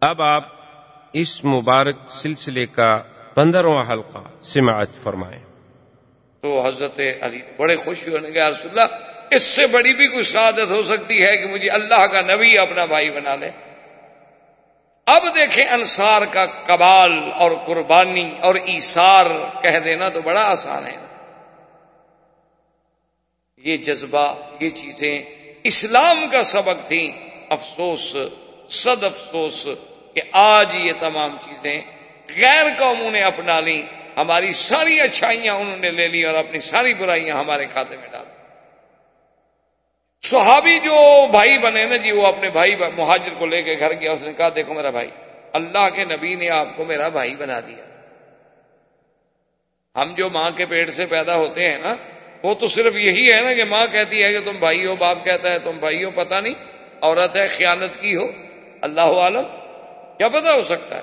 اب آپ اس مبارک سلسلے کا پندرواں حلقہ سماعت فرمائیں۔ تو حضرت علی بڑے خوش ہونے گئے رسول اللہ، اس سے بڑی بھی کوئی سعادت ہو سکتی ہے کہ مجھے اللہ کا نبی اپنا بھائی بنا لے؟ اب دیکھیں انصار کا کبال اور قربانی اور ایسار کہہ دینا تو بڑا آسان ہے۔ یہ جذبہ، یہ چیزیں اسلام کا سبق تھیں، افسوس صد افسوس کہ آج یہ تمام چیزیں غیر قوموں نے اپنا لی ہماری ساری اچھائیاں انہوں نے لے لی اور اپنی ساری برائیاں ہمارے کھاتے میں ڈال۔ صحابی جو بھائی بنے نا جی وہ اپنے بھائی مہاجر کو لے کے گھر گیا، اس نے کہا، دیکھو میرا بھائی، اللہ کے نبی نے آپ کو میرا بھائی بنا دیا۔ ہم جو ماں کے پیٹ سے پیدا ہوتے ہیں نا، وہ تو صرف یہی ہے نا کہ ماں کہتی ہے کہ تم بھائی ہو، باپ کہتا ہے تم بھائی ہو پتا نہیں، عورت ہے، خیانت کی ہو۔ اللہ عالم، کیا پتا ہو سکتا ہے؟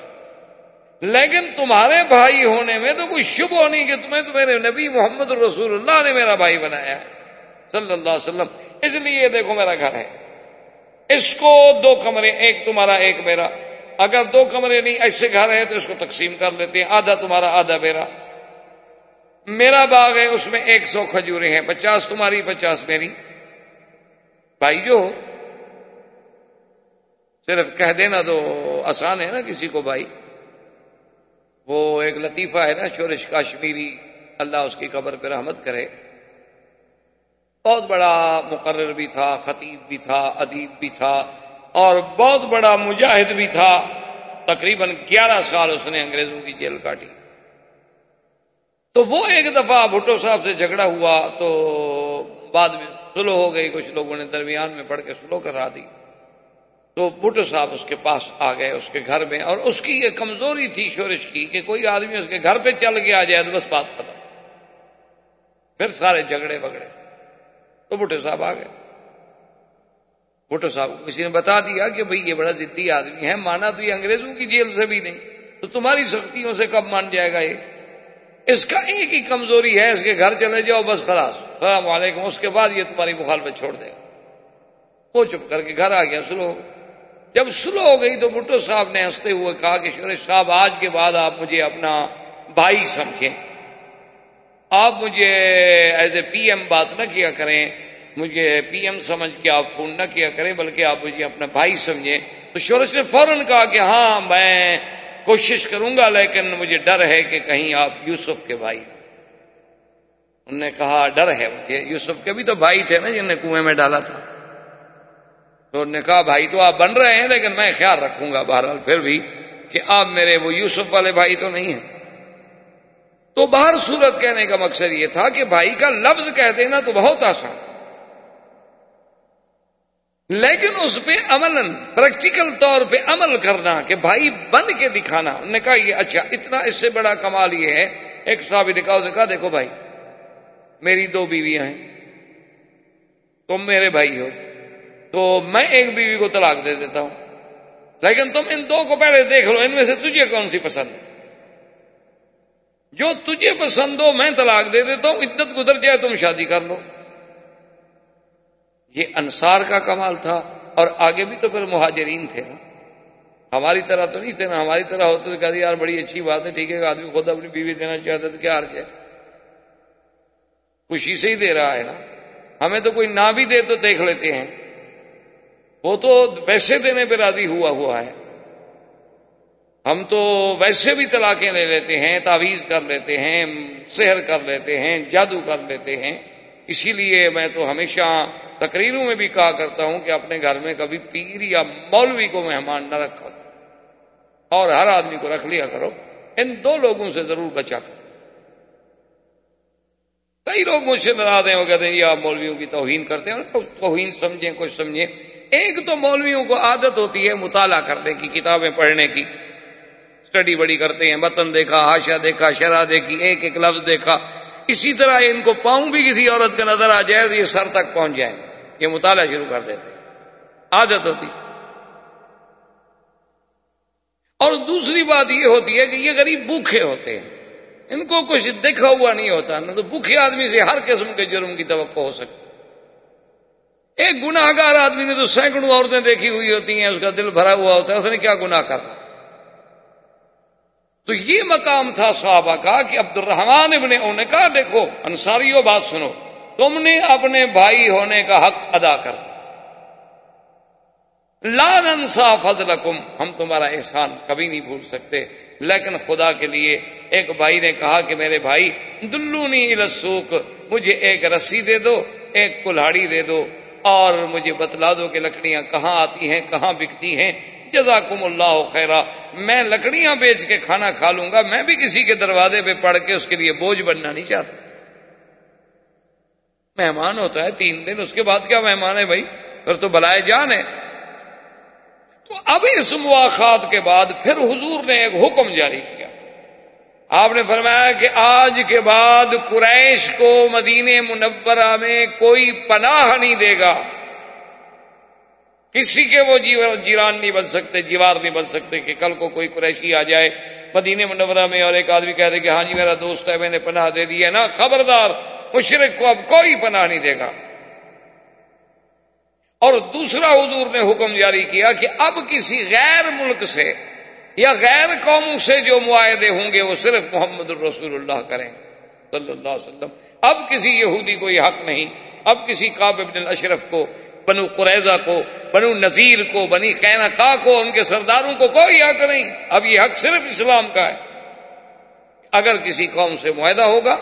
لیکن تمہارے بھائی ہونے میں تو کوئی شبہ نہیں کہ تمہیں تو میرے نبی محمد رسول اللہ نے میرا بھائی بنایا ہے، صلی اللہ علیہ وسلم۔ اس لیے دیکھو میرا گھر ہے۔ اس کو دو کمرے، ایک تمہارا، ایک میرا۔ اگر دو کمرے نہیں، ایسے گھر ہے تو اس کو تقسیم کر لیتے ہیں۔ آدھا تمہارا، آدھا میرا۔ میرا باغ ہے، اس میں ایک سو کھجورے ہیں، پچاس تمہاری، پچاس میری۔ بھائی جو صرف کہہ دینا تو آسان ہے نا کسی کو بھائی۔ وہ ایک لطیفہ ہے نا شورش کاشمیری، اللہ اس کی قبر پہ رحمت کرے۔ بہت بڑا مقرر بھی تھا، خطیب بھی تھا، ادیب بھی تھا، اور بہت بڑا مجاہد بھی تھا۔ تقریباً گیارہ سال اس نے انگریزوں کی جیل کاٹی۔ تو وہ ایک دفعہ بھٹو صاحب سے جھگڑا ہوا تو بعد میں سلو ہو گئی، کچھ لوگوں نے درمیان میں پڑھ کے سلو کرا دی۔ تو بھٹو صاحب اس کے پاس آ گئے اس کے گھر میں اور اس کی یہ کمزوری تھی شورش کی کہ کوئی آدمی اس کے گھر پہ چل کے آ جائے تو بس بات ختم۔ پھر سارے جھگڑے بگڑے۔ تو بھٹو صاحب آ گئے۔ بھٹو صاحب کو کسی نے بتا دیا کہ بھئی یہ بڑا ضدی آدمی ہے، مانا تو یہ انگریزوں کی جیل سے بھی نہیں۔ تو تمہاری سختیوں سے کب مان جائے گا یہ؟ اس کا ایک ہی کمزوری ہے، اس کے گھر چلے جاؤ بس خلاص۔ السلام علیکم، اس کے بعد یہ تمہاری مخالفت چھوڑ دے گا۔ وہ چپ کر کے گھر آ گیا، سلو ہو جب سلو ہو گئی تو بھٹو صاحب نے ہنستے ہوئے کہا کہ شورش صاحب، آج کے بعد آپ مجھے اپنا بھائی سمجھیں۔ آپ مجھے ایز اے پی ایم بات نہ کیا کریں، مجھے پی ایم سمجھ کے آپ فون نہ کیا کریں، بلکہ آپ مجھے اپنا بھائی سمجھیں۔ تو شورش نے فوراً کہا کہ ہاں میں کوشش کروں گا، لیکن مجھے ڈر ہے کہ کہیں آپ یوسف کے بھائی۔ انہوں نے کہا، ڈر ہے مجھے۔ یوسف کے بھی تو بھائی تھے نا جن نے کنویں میں ڈالا تھا۔ تو نے کہا، بھائی، تو آپ بن رہے ہیں، لیکن میں خیال رکھوں گا بہرحال پھر بھی کہ آپ میرے وہ یوسف والے بھائی تو نہیں ہیں. تو باہر صورت کہنے کا مقصد یہ تھا کہ بھائی کا لفظ کہہ دینا تو بہت آسان۔ لیکن اس پہ عمل پریکٹیکل طور پہ عمل کرنا کہ بھائی بن کے دکھانا۔ انہوں نے کہا، یہ اچھا اتنا اس سے بڑا کمال یہ ہے۔ ایک صاحب دکھاؤ نے کہا، دیکھو بھائی، میری دو بیویاں ہیں۔ تم میرے بھائی ہو۔ تو میں ایک بیوی کو طلاق دے دیتا ہوں۔ لیکن تم ان دو کو پہلے دیکھ لو، ان میں سے تجھے کون سی پسند؟ ہے جو تجھے پسند ہو، میں طلاق دے دیتا ہوں، عدت گزر جائے تم شادی کر لو۔ یہ انصار کا کمال تھا اور آگے بھی تو پھر مہاجرین تھے۔ نا ہماری طرح تو نہیں تھے نا ہماری طرح ہوتے تو کہتے، یار بڑی اچھی بات ہے، ٹھیک ہے، آدمی خود اپنی بیوی دینا چاہتا تو کیا حرج ہے خوشی سے ہی دے رہا ہے نا۔ ہمیں تو کوئی نہ بھی دے تو دیکھ لیتے ہیں۔ وہ تو ویسے دینے پہ راضی ہوا ہوا ہے۔ ہم تو ویسے بھی طلاقیں لے لیتے ہیں، تعویذ کر لیتے ہیں، سحر کر لیتے ہیں، جادو کر لیتے ہیں۔ اسی لیے میں تو ہمیشہ تقریروں میں بھی کہا کرتا ہوں کہ اپنے گھر میں کبھی پیر یا مولوی کو مہمان نہ رکھا کرو اور ہر آدمی کو رکھ لیا کرو۔ ان دو لوگوں سے ضرور بچا کرو۔ کئی لوگ مجھ سے ناراض ہیں، وہ کہتے ہیں یہ آپ مولویوں کی توہین کرتے ہیں توہین سمجھیں، کچھ سمجھیں۔ ایک تو مولویوں کو عادت ہوتی ہے مطالعہ کرنے کی، کتابیں پڑھنے کی۔ اسٹڈی بڑی کرتے ہیں متن دیکھا ہاشا دیکھا، شرح دیکھی، ایک ایک لفظ دیکھا۔ اسی طرح ان کو پاؤں بھی کسی عورت کا نظر آ جائے تو یہ سر تک پہنچ جائیں۔ یہ مطالعہ شروع کر دیتے عادت ہوتی۔ اور دوسری بات یہ ہوتی ہے کہ یہ غریب بھوکھے ہوتے ہیں۔ ان کو کچھ دیکھا ہوا نہیں ہوتا، نہ تو بھوکھے آدمی سے ہر قسم کے جرم کی توقع ہو سکتی۔ ایک گناہ گار آدمی نے تو سینکڑوں عورتیں دیکھی ہوئی ہوتی ہیں، اس کا دل بھرا ہوا ہوتا ہے، اس نے کیا گناہ کرنا تو یہ مقام تھا صحابہ کا کہ عبد الرحمان ابن نے کہا، دیکھو انصاریوں بات سنو، تم نے اپنے بھائی ہونے کا حق ادا کر لان انصاف فضلکم، ہم تمہارا احسان کبھی نہیں بھول سکتے۔ لیکن خدا کے لیے ایک بھائی نے کہا کہ میرے بھائی، دلونی السوق، مجھے ایک رسی دے دو، ایک کلاڑی دے دو۔ اور مجھے بتلا دو کہ لکڑیاں کہاں آتی ہیں، کہاں بکتی ہیں۔ جزاکم اللہ خیرا۔ میں لکڑیاں بیچ کے کھانا کھا لوں گا، میں بھی کسی کے دروازے پہ پڑھ کے اس کے لیے بوجھ بننا نہیں چاہتا۔ مہمان ہوتا ہے تین دن، اس کے بعد کیا مہمان ہے بھائی؟ پھر تو بلائے جان ہے۔ تو اب اس مواقع کے بعد پھر حضور نے ایک حکم جاری کیا۔ آپ نے فرمایا کہ آج کے بعد قریش کو مدینے منورہ میں کوئی پناہ نہیں دے گا۔ کسی کے وہ جی- جیران نہیں بن سکتے، جیوار نہیں بن سکتے کہ کل کو کوئی قریشی آ جائے مدینے منورہ میں اور ایک آدمی کہہ دے کہ ہاں جی میرا دوست ہے، میں نے پناہ دے دی ہے۔ نا خبردار، مشرق کو اب کوئی پناہ نہیں دے گا۔ اور دوسرا حضور نے حکم جاری کیا کہ اب کسی غیر ملک سے یا غیر قوموں سے جو معاہدے ہوں گے وہ صرف محمد الرسول اللہ کریں صلی اللہ علیہ وسلم۔ اب کسی یہودی کو یہ حق نہیں، اب کسی کاب ابن الاشرف کو، بنو قریضہ کو، بنو نذیر کو، بنی قینا کو، ان کے سرداروں کو کوئی حق نہیں۔ اب یہ حق صرف اسلام کا ہے۔ اگر کسی قوم سے معاہدہ ہوگا،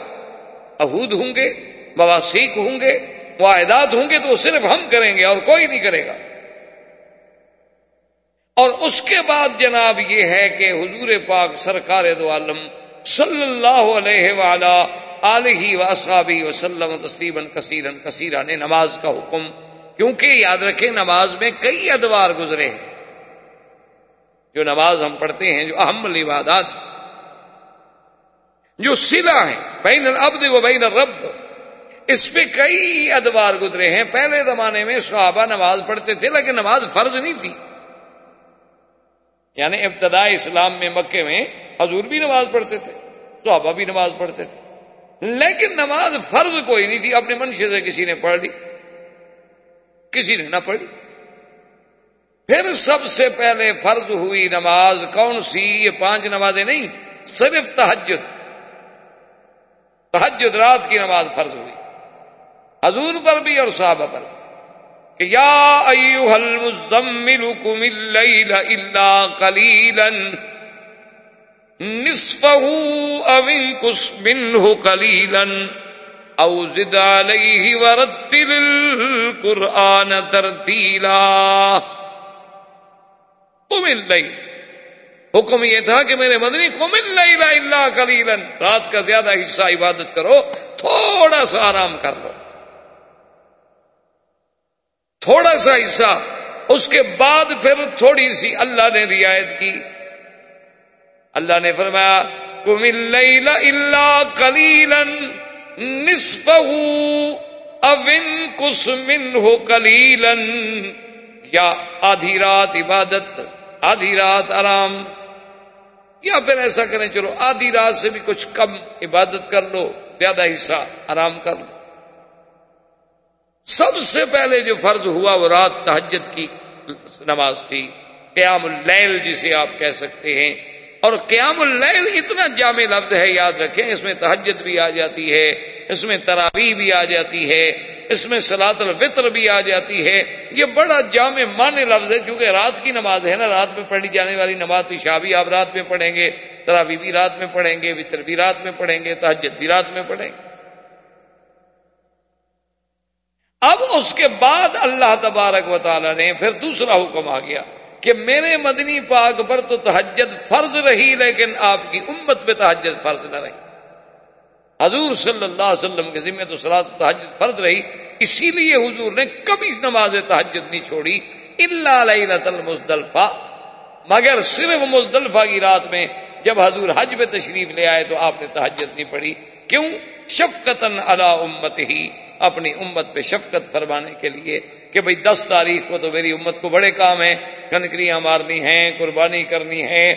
عہود ہوں گے بواسیک ہوں گے، معاہدات ہوں گے تو وہ صرف ہم کریں گے اور کوئی نہیں کرے گا۔ اور اس کے بعد جناب یہ ہے کہ حضور پاک سرکار دو عالم صلی اللہ علیہ ولا علیہ وصابی وسلم تسلیمن کثیرن کثیرہ نے نماز کا حکم، کیونکہ یاد رکھیں نماز میں کئی ادوار گزرے ہیں۔ جو نماز ہم پڑھتے ہیں، جو اہم عبادات جو سلا ہے بین العبد و بین الرب، اس پہ کئی ادوار گزرے ہیں۔ پہلے زمانے میں صحابہ نماز پڑھتے تھے، لیکن نماز فرض نہیں تھی۔ یعنی ابتدا اسلام میں مکے میں حضور بھی نماز پڑھتے تھے، صحابہ بھی نماز پڑھتے تھے۔ لیکن نماز فرض کوئی نہیں تھی، اپنے منشے سے کسی نے پڑھ لی، کسی نے نہ پڑھی پھر سب سے پہلے فرض ہوئی نماز، کون سی؟ یہ پانچ نمازیں نہیں، صرف تحجد تحجد رات کی نماز فرض ہوئی، حضور پر بھی اور صحابہ پر بھی۔ کہ یا ایوہ المزمل کم اللیل الا قلیلا نصفه او انکس منه قلیلا او زد علیہ ورتل القرآن ترتیلا قم اللیل حکم یہ تھا کہ میرے مدنی قم اللیل الا قلیلا رات کا زیادہ حصہ عبادت کرو، تھوڑا سا آرام کر لو۔ تھوڑا سا حصہ، اس کے بعد پھر تھوڑی سی اللہ نے رعایت کی۔ اللہ نے فرمایا کم اللہ کلیلن نصف اوین کس من ہو کلیلن یا آدھی رات عبادت، آدھی رات آرام۔ یا پھر ایسا کریں، چلو آدھی رات سے بھی کچھ کم عبادت کر لو، زیادہ حصہ آرام کر لو۔ سب سے پہلے جو فرض ہوا وہ رات تحجد کی نماز تھی، قیام اللیل جسے آپ کہہ سکتے ہیں۔ اور قیام اللیل اتنا جامع لفظ ہے، یاد رکھیں، اس میں تحجد بھی آ جاتی ہے، اس میں تراوی بھی آ جاتی ہے، اس میں سلاد الفطر بھی آ جاتی ہے۔ یہ بڑا جامع مان لفظ ہے، کیونکہ رات کی نماز ہے نا، رات میں پڑھی جانے والی نماز تو شاہ بھی آپ رات میں پڑھیں گے تراوی بھی رات میں پڑھیں گے، وطر بھی رات میں پڑھیں گے تحجد بھی رات میں پڑھیں گے۔ اب اس کے بعد اللہ تبارک و تعالی نے پھر دوسرا حکم آ گیا کہ میرے مدنی پاک پر تو تحجد فرض رہی لیکن آپ کی امت پہ تحجد فرض نہ رہی۔ حضور صلی اللہ علیہ وسلم کے ذمہ تو سلاد تحجد فرض رہی، اسی لیے حضور نے کبھی نماز تحجد نہیں چھوڑی اللہ المزدلفہ۔ مگر صرف مزدلفہ کی رات میں جب حضور حج میں تشریف لے آئے تو آپ نے تحجد نہیں پڑھی۔ کیوں؟ شفقتن علی امت ہی اپنی امت پہ شفقت فرمانے کے لیے کہ بھئی دس تاریخ کو تو میری امت کو بڑے کام ہیں کنکریاں مارنی ہیں، قربانی کرنی ہے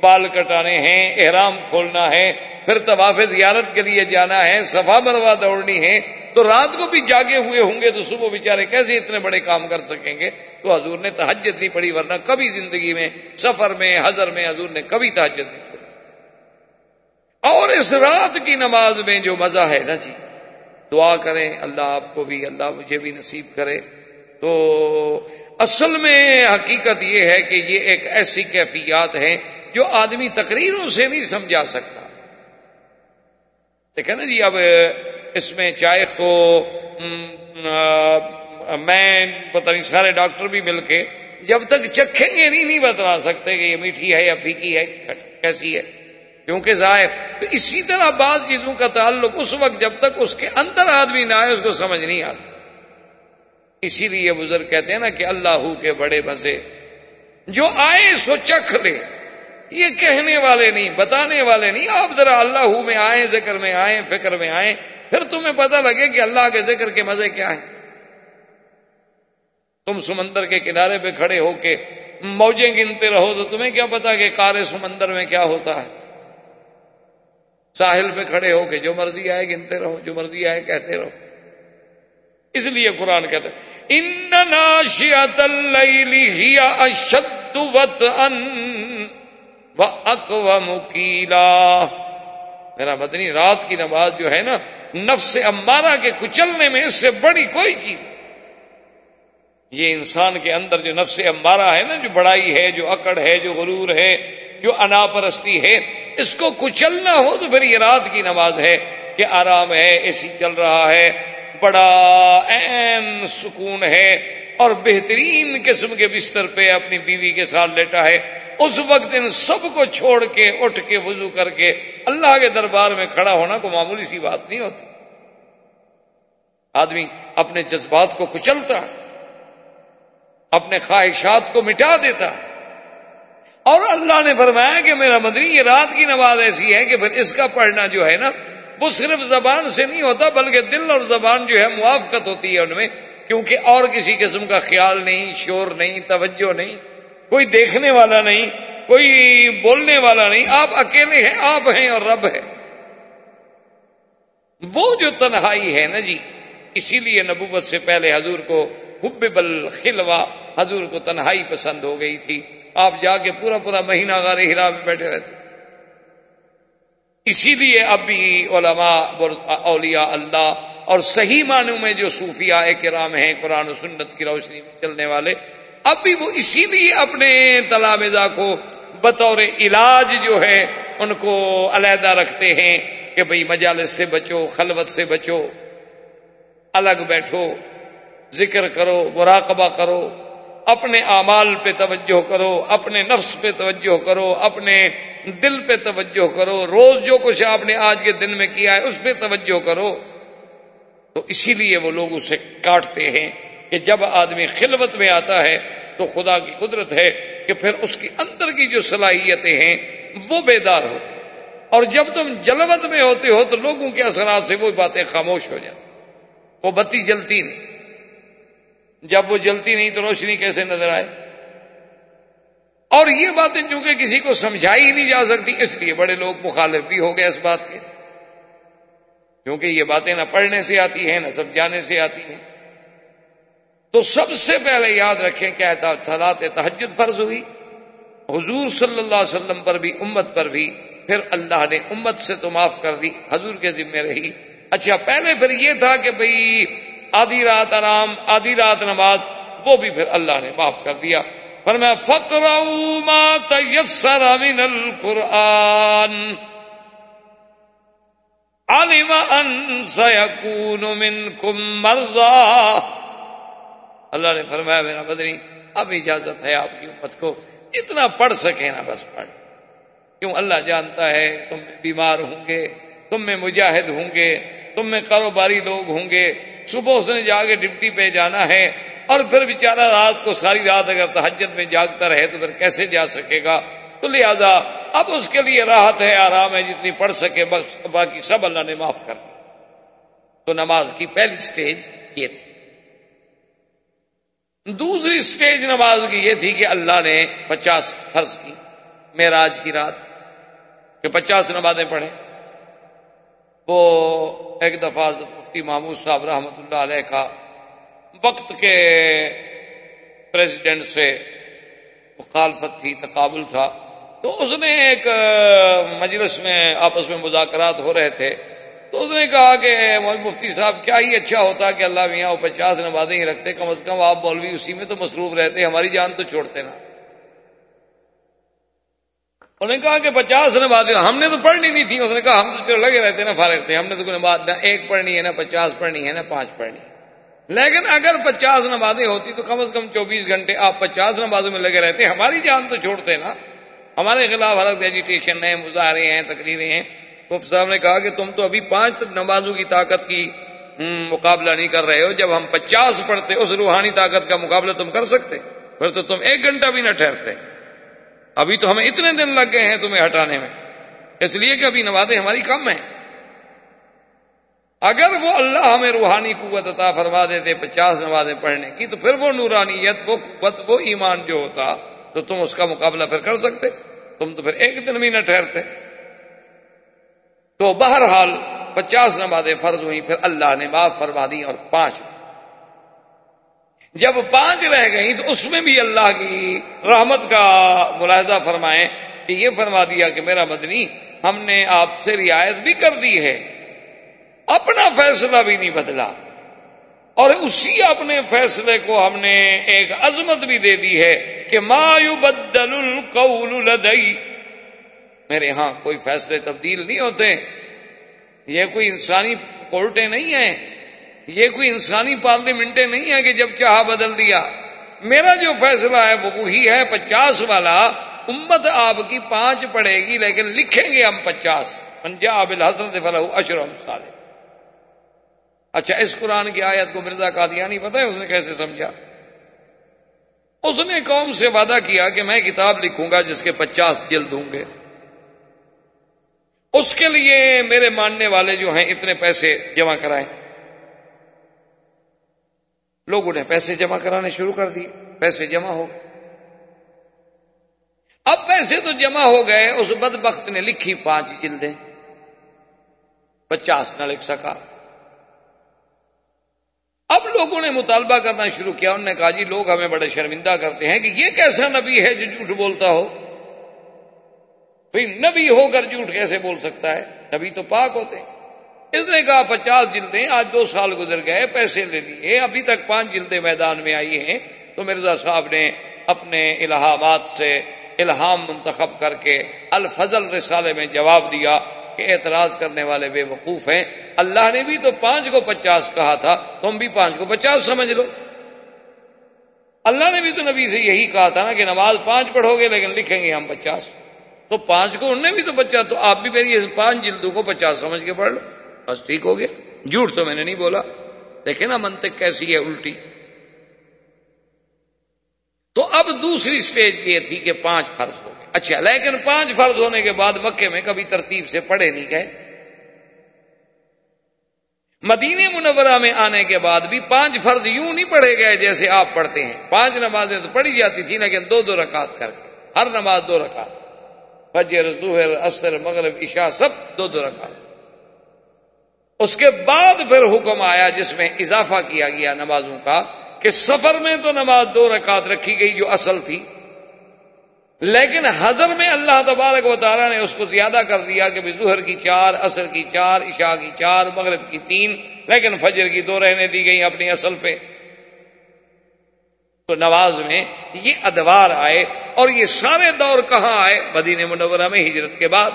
بال کٹانے ہیں، احرام کھولنا ہے، پھر طواف زیارت کے لیے جانا ہے، صفا مروا دوڑنی ہے، تو رات کو بھی جاگے ہوئے ہوں گے تو صبح بیچارے کیسے اتنے بڑے کام کر سکیں گے؟ تو حضور نے تحجت نہیں پڑی ورنہ کبھی زندگی میں، سفر میں، حضر میں حضور نے کبھی تحجت نہیں چھوڑی اور اس رات کی نماز میں جو مزہ ہے نا جی دعا کریں، اللہ آپ کو بھی، اللہ مجھے بھی نصیب کرے۔ تو اصل میں حقیقت یہ ہے کہ یہ ایک ایسی کیفیات ہیں جو آدمی تقریروں سے نہیں سمجھا سکتا۔ دیکھیں نا جی اب اس میں چاہے تو میں پتہ نہیں، سارے ڈاکٹر بھی مل کے جب تک چکھیں گے نہیں نہیں بتلا سکتے کہ یہ میٹھی ہے یا پھیکی ہے کیسی ہے۔ کیونکہ ظاہر تو اسی طرح بعض چیزوں کا تعلق اس وقت جب تک اس کے اندر آدمی نہ آئے، اس کو سمجھ نہیں آتا۔ اسی لیے بزرگ کہتے ہیں نا کہ اللہ کے بڑے مزے جو آئے سو چکھ لے۔ یہ کہنے والے نہیں، بتانے والے نہیں، آپ ذرا اللہ میں آئے ذکر میں آئے فکر میں آئے پھر تمہیں پتہ لگے کہ اللہ کے ذکر کے مزے کیا ہیں۔ تم سمندر کے کنارے پہ کھڑے ہو کے موجیں گنتے رہو تو تمہیں کیا پتا کہ کار سمندر میں کیا ہوتا ہے۔ ساحل پہ کھڑے ہو کے جو مرضی آئے گنتے رہو، جو مرضی آئے کہتے رہو۔ اس لیے قرآن کہتے ان ناشیات اشد و مکیلا میرا مدنی، رات کی نماز جو ہے نا، نفس امارہ کے کچلنے میں اس سے بڑی کوئی چیز یہ انسان کے اندر جو نفس امارہ ہے نا، جو بڑائی ہے، جو اکڑ ہے، جو غرور ہے، جو انا پرستی ہے، اس کو کچلنا ہو تو پھر یہ رات کی نماز ہے کہ آرام ہے، اے سی چل رہا ہے، بڑا این سکون ہے اور بہترین قسم کے بستر پہ اپنی بیوی کے ساتھ لیٹا ہے۔ اس وقت ان سب کو چھوڑ کے، اٹھ کے، وضو کر کے اللہ کے دربار میں کھڑا ہونا کو معمولی سی بات نہیں ہوتی۔ آدمی اپنے جذبات کو کچلتا اپنے خواہشات کو مٹا دیتا۔ اور اللہ نے فرمایا کہ میرا مدنی، یہ رات کی نماز ایسی ہے کہ پھر اس کا پڑھنا جو ہے نا، وہ صرف زبان سے نہیں ہوتا، بلکہ دل اور زبان جو ہے موافقت ہوتی ہے ان میں، کیونکہ اور کسی قسم کا خیال نہیں، شور نہیں، توجہ نہیں، کوئی دیکھنے والا نہیں، کوئی بولنے والا نہیں۔ آپ اکیلے ہیں، آپ ہیں اور رب ہے وہ جو تنہائی ہے نا جی اسی لیے نبوت سے پہلے حضور کو حب بل خلوا حضور کو تنہائی پسند ہو گئی تھی۔ آپ جا کے پورا پورا مہینہ غار ہرا میں بیٹھے رہتے۔ اسی لیے اب بھی علماء، اولیاء اللہ اور صحیح معنوں میں جو صوفیاء کرام ہیں، قرآن و سنت کی روشنی میں چلنے والے اب بھی وہ اسی لیے اپنے تلامزہ کو بطور علاج جو ہے، ان کو علیحدہ رکھتے ہیں کہ بھئی مجالس سے بچو، خلوت سے بچو، الگ بیٹھو۔ ذکر کرو، مراقبہ کرو، اپنے اعمال پہ توجہ کرو، اپنے نفس پہ توجہ کرو، اپنے دل پہ توجہ کرو، روز جو کچھ آپ نے آج کے دن میں کیا ہے، اس پہ توجہ کرو۔ تو اسی لیے وہ لوگ اسے کاٹتے ہیں کہ جب آدمی خلوت میں آتا ہے تو خدا کی قدرت ہے کہ پھر اس کے اندر کی جو صلاحیتیں ہیں وہ بیدار ہوتی اور جب تم جلوت میں ہوتے ہو تو لوگوں کے اثرات سے وہ باتیں خاموش ہو جائیں وہ بتی جلتی نہیں۔ جب وہ جلتی نہیں تو روشنی کیسے نظر آئے؟ اور یہ باتیں چونکہ کسی کو سمجھائی نہیں جا سکتی، اس لیے بڑے لوگ مخالف بھی ہو گئے اس بات کے۔ کیونکہ یہ باتیں نہ پڑھنے سے آتی ہیں، نہ سمجھانے سے آتی ہیں۔ تو سب سے پہلے یاد رکھیں کیا سلاد تحجد فرض ہوئی۔ حضور صلی اللہ علیہ وسلم پر بھی، امت پر بھی۔ پھر اللہ نے امت سے تو معاف کر دی، حضور کے ذمے رہی۔ اچھا پہلے پھر یہ تھا کہ بھئی آدھی رات آرام، آدھی رات نماز، وہ بھی پھر اللہ نے معاف کر دیا۔ پر میں فکر تیسر من القرآن علم ان سيكون منكم مرضى۔ اللہ نے فرمایا، میرا بدنی اب اجازت ہے آپ کی امت کو اتنا پڑھ سکے نا بس پڑھ۔ کیوں اللہ جانتا ہے تم بیمار ہوں گے تم میں مجاہد ہوں گے، تم میں کاروباری لوگ ہوں گے۔ صبح اس نے جا کے ڈپٹی پہ جانا ہے اور پھر بیچارہ رات کو ساری رات اگر تحجت میں جاگتا رہے تو پھر کیسے جا سکے گا؟ تو لہذا اب اس کے لیے راحت ہے، آرام ہے، جتنی پڑھ سکے، بس باقی سب اللہ نے معاف کر دیا۔ تو نماز کی پہلی سٹیج یہ تھی۔ دوسری سٹیج نماز کی یہ تھی کہ اللہ نے پچاس فرض کی۔ معراج کی رات کہ پچاس نمازیں پڑھیں۔ وہ ایک دفعہ مفتی محمود صاحب رحمۃ اللہ علیہ کا وقت کے پریزیڈنٹ سے مخالفت تھی، تقابل تھا۔ تو اس نے ایک مجلس میں آپس میں مذاکرات ہو رہے تھے۔ تو اس نے کہا کہ مفتی صاحب، کیا ہی اچھا ہوتا کہ اللہ میاں وہ پچاس نمازیں ہی رکھتے؟ کم از کم آپ مولوی اسی میں تو مصروف رہتے، ہماری جان تو چھوڑتے نا۔ انہوں نے کہا کہ پچاس نمازیں ہم نے تو پڑھنی نہیں تھی۔ اس نے کہا ہم تو لگے رہتے نا فارغ تھے۔ ہم نے تو کوئی نماز نہ ایک پڑھنی ہے نا پچاس پڑھنی ہے نا پانچ پڑھنی ہے۔ لیکن اگر پچاس نمازیں ہوتی تو کم از کم چوبیس گھنٹے آپ پچاس نمازوں میں لگے رہتے۔ ہماری جان تو چھوڑتے نا۔ ہمارے خلاف الگ ایجیٹیشن ہے مظاہرے ہیں، تقریریں ہیں۔ مفت صاحب نے کہا کہ تم تو ابھی پانچ نمازوں کی طاقت کی مقابلہ نہیں کر رہے ہو۔ جب ہم پچاس پڑھتے، اس روحانی طاقت کا مقابلہ تم کر سکتے۔ پھر تو تم ایک گھنٹہ بھی نہ ٹھہرتے۔ ابھی تو ہمیں اتنے دن لگ گئے ہیں تمہیں ہٹانے میں۔ اس لیے کہ ابھی نمازیں ہماری کم ہیں۔ اگر وہ اللہ ہمیں روحانی قوت عطا فرما دیتے پچاس نمازیں پڑھنے کی، تو پھر وہ نورانیت، وہ قوت، وہ ایمان جو ہوتا، تو تم اس کا مقابلہ پھر کر سکتے۔ تم تو پھر ایک دن بھی نہ ٹھہرتے۔ تو بہرحال پچاس نمازیں فرض ہوئی پھر اللہ نے معاف فرما دی اور پانچ جب پانچ رہ گئی تو اس میں بھی اللہ کی رحمت کا ملاحظہ فرمائے کہ یہ فرما دیا کہ میرا مدنی، ہم نے آپ سے رعایت بھی کر دی ہے، اپنا فیصلہ بھی نہیں بدلا۔ اور اسی اپنے فیصلے کو ہم نے ایک عظمت بھی دے دی ہے کہ مایو بدل القول لدئی میرے ہاں کوئی فیصلے تبدیل نہیں ہوتے، یہ کوئی انسانی کورٹیں نہیں ہیں۔ یہ کوئی انسانی پارلیمنٹیں نہیں ہیں کہ جب چاہا بدل دیا۔ میرا جو فیصلہ ہے وہ وہی ہے، پچاس والا۔ امت آپ کی پانچ پڑے گی، لیکن لکھیں گے ہم پچاس۔ پنجاب الحسن فلاح اشرم سالے اچھا اس قرآن کی آیت کو مرزا قادیانی پتہ ہے؟ اس نے کیسے سمجھا؟ اس نے قوم سے وعدہ کیا کہ میں کتاب لکھوں گا جس کے پچاس جلد ہوں گے۔ اس کے لیے میرے ماننے والے جو ہیں اتنے پیسے جمع کرائیں۔ لوگوں نے پیسے جمع کرانے شروع کر دیے، پیسے جمع ہو گئے۔ اب پیسے تو جمع ہو گئے، اس بدبخت نے لکھی پانچ جلدیں۔ پچاس نہ لکھ سکا۔ اب لوگوں نے مطالبہ کرنا شروع کیا، انہوں نے کہا جی لوگ ہمیں بڑے شرمندہ کرتے ہیں کہ یہ کیسا نبی ہے جو جھوٹ بولتا ہو۔ بھائی نبی ہو کر جھوٹ کیسے بول سکتا ہے؟ نبی تو پاک ہوتے۔ اس نے کہا پچاس جلدیں، آج دو سال گزر گئے، پیسے لے لیے، ابھی تک پانچ جلدیں میدان میں آئی ہیں۔ تو مرزا صاحب نے اپنے الہامات سے الہام منتخب کر کے الفضل رسالے میں جواب دیا کہ اعتراض کرنے والے بے وقوف ہیں۔ اللہ نے بھی تو پانچ کو پچاس کہا تھا، تم بھی پانچ کو پچاس سمجھ لو۔ اللہ نے بھی تو نبی سے یہی کہا تھا نا کہ نماز پانچ پڑھو گے، لیکن لکھیں گے ہم پچاس۔ تو پانچ کو انہوں نے بھی تو پچاس، تو آپ بھی میری پانچ جلدوں کو پچاس سمجھ کے پڑھ لو۔ بس ٹھیک ہو گیا۔ جھوٹ تو میں نے نہیں بولا۔ دیکھیں نا منطق کیسی ہے الٹی۔ تو اب دوسری سٹیج یہ تھی کہ پانچ فرض ہو گئے۔ اچھا لیکن پانچ فرض ہونے کے بعد مکے میں کبھی ترتیب سے پڑھے نہیں گئے۔ مدینے منورہ میں آنے کے بعد بھی پانچ فرض یوں نہیں پڑھے گئے جیسے آپ پڑھتے ہیں۔ پانچ نمازیں تو پڑھی جاتی تھی، لیکن دو دو رکعت کر کے۔ ہر نماز دو رکعت۔ فجر، ظہر اثر مغرب، عشاء، سب دو دو رکعت۔ اس کے بعد پھر حکم آیا جس میں اضافہ کیا گیا نمازوں کا کہ سفر میں تو نماز دو رکعت رکھی گئی جو اصل تھی، لیکن حضر میں اللہ تبارک و تعالیٰ نے اس کو زیادہ کر دیا کہ ظہر کی چار اثر کی چار، عشاء کی چار، مغرب کی تین، لیکن فجر کی دو رہنے دی گئی اپنی اصل پہ۔ تو نواز میں یہ ادوار آئے اور یہ سارے دور کہاں آئے؟ مدینہ منورہ میں ہجرت کے بعد۔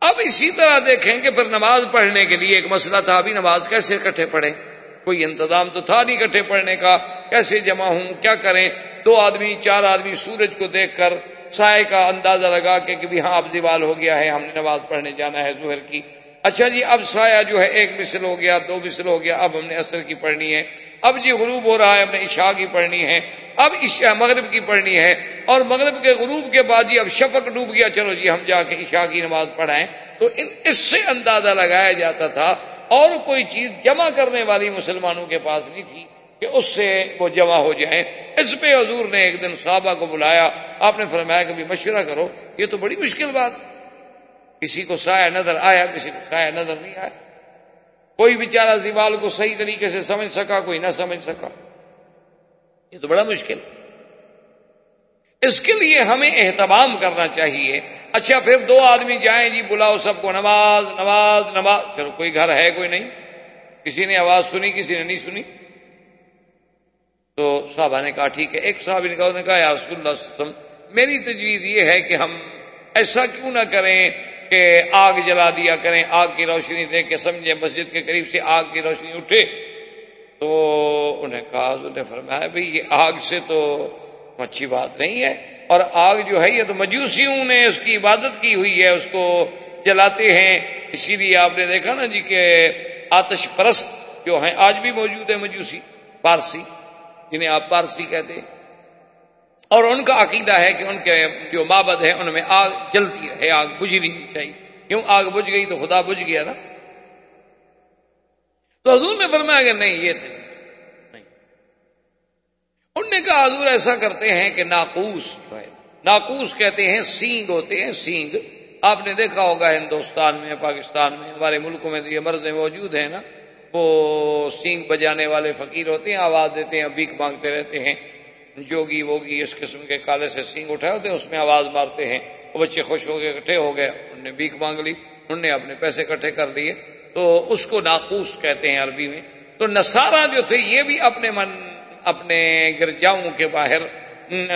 اب اسی طرح دیکھیں کہ پھر نماز پڑھنے کے لیے ایک مسئلہ تھا، ابھی نماز کیسے اکٹھے پڑھے کوئی انتظام تو تھا نہیں اکٹھے پڑھنے کا۔ کیسے جمع ہوں؟ کیا کریں؟ دو آدمی، چار آدمی سورج کو دیکھ کر سائے کا اندازہ لگا کہ کہ ہاں اب زوال ہو گیا ہے، ہم نے نماز پڑھنے جانا ہے ظہر کی۔ اچھا جی اب سایہ جو ہے ایک مثل ہو گیا، دو مثل ہو گیا، اب ہم نے اثر کی پڑھنی ہے۔ اب جی غروب ہو رہا ہے، ہم نے عشاء کی پڑھنی ہے۔ اب عشاء، مغرب کی پڑھنی ہے۔ اور مغرب کے غروب کے بعد جی اب شفق ڈوب گیا۔ چلو جی ہم جا کے عشاء کی نماز پڑھائیں۔ تو اس سے اندازہ لگایا جاتا تھا، اور کوئی چیز جمع کرنے والی مسلمانوں کے پاس نہیں تھی کہ اس سے وہ جمع ہو جائیں۔ اس پہ حضور نے ایک دن صحابہ کو بلایا۔ آپ نے فرمایا کہ بھی مشورہ کرو، یہ تو بڑی مشکل بات۔ ہے کسی کو سایہ نظر آیا، کسی کو سایہ نظر نہیں آیا۔ کوئی بیچارہ دیوال کو صحیح طریقے سے سمجھ سکا، کوئی نہ سمجھ سکا۔ یہ تو بڑا مشکل۔ اس کے لیے ہمیں اہتمام کرنا چاہیے۔ اچھا پھر دو آدمی جائیں جی بلاؤ سب کو نماز نماز نماز۔ چلو، کوئی گھر ہے، کوئی نہیں۔ کسی نے آواز سنی، کسی نے نہیں سنی۔ تو صحابہ نے کہا، ٹھیک ہے۔ ایک صاحب نے کہا کہا، یا رسول اللہ وسلم، میری تجویز یہ ہے کہ ہم ایسا کیوں نہ کریں۔ کہ آگ جلا دیا کریں، آگ کی روشنی دے کے سمجھے مسجد کے قریب سے آگ کی روشنی اٹھے۔ تو انہیں کہا انہوں نے فرمایا بھائی یہ آگ سے تو اچھی بات نہیں ہے۔ اور آگ جو ہے، یہ تو مجوسیوں نے اس کی عبادت کی ہوئی ہے، اس کو جلاتے ہیں۔ اسی لیے آپ نے دیکھا نا جی کہ آتش پرست جو ہیں، آج بھی موجود ہے مجوسی، پارسی، جنہیں آپ پارسی کہتے ہیں۔ اور ان کا عقیدہ ہے کہ ان کے جو مابد ہے ان میں آگ جلتی رہے آگ بجھ نہیں چاہیے۔ کیوں آگ بجھ گئی؟ تو خدا بجھ گیا نا۔ تو حضور نے فرمایا کہ نہیں، یہ تھے۔ نہیں۔ ان نے کہا حضور ایسا کرتے ہیں کہ ناقوس جو ہے، ناقوس کہتے ہیں سینگ ہوتے ہیں، سینگ۔ آپ نے دیکھا ہوگا ہندوستان میں، پاکستان میں، ہمارے ملکوں میں یہ مرض موجود ہیں نا۔ وہ سینگ بجانے والے فقیر ہوتے ہیں، آواز دیتے ہیں، بھیک مانگتے رہتے ہیں۔ جوگی ووگی اس قسم کے کالے سے سینگ اٹھائے ہوتے ہیں، اس میں آواز مارتے ہیں، وہ بچے خوش ہو گئے، اکٹھے ہو گئے، انہوں نے بھیک مانگ لی، انہوں نے اپنے پیسے اکٹھے کر دیے۔ تو اس کو ناقوس کہتے ہیں عربی میں۔ تو نسارا جو تھے، یہ بھی اپنے من، اپنے گرجاؤں کے باہر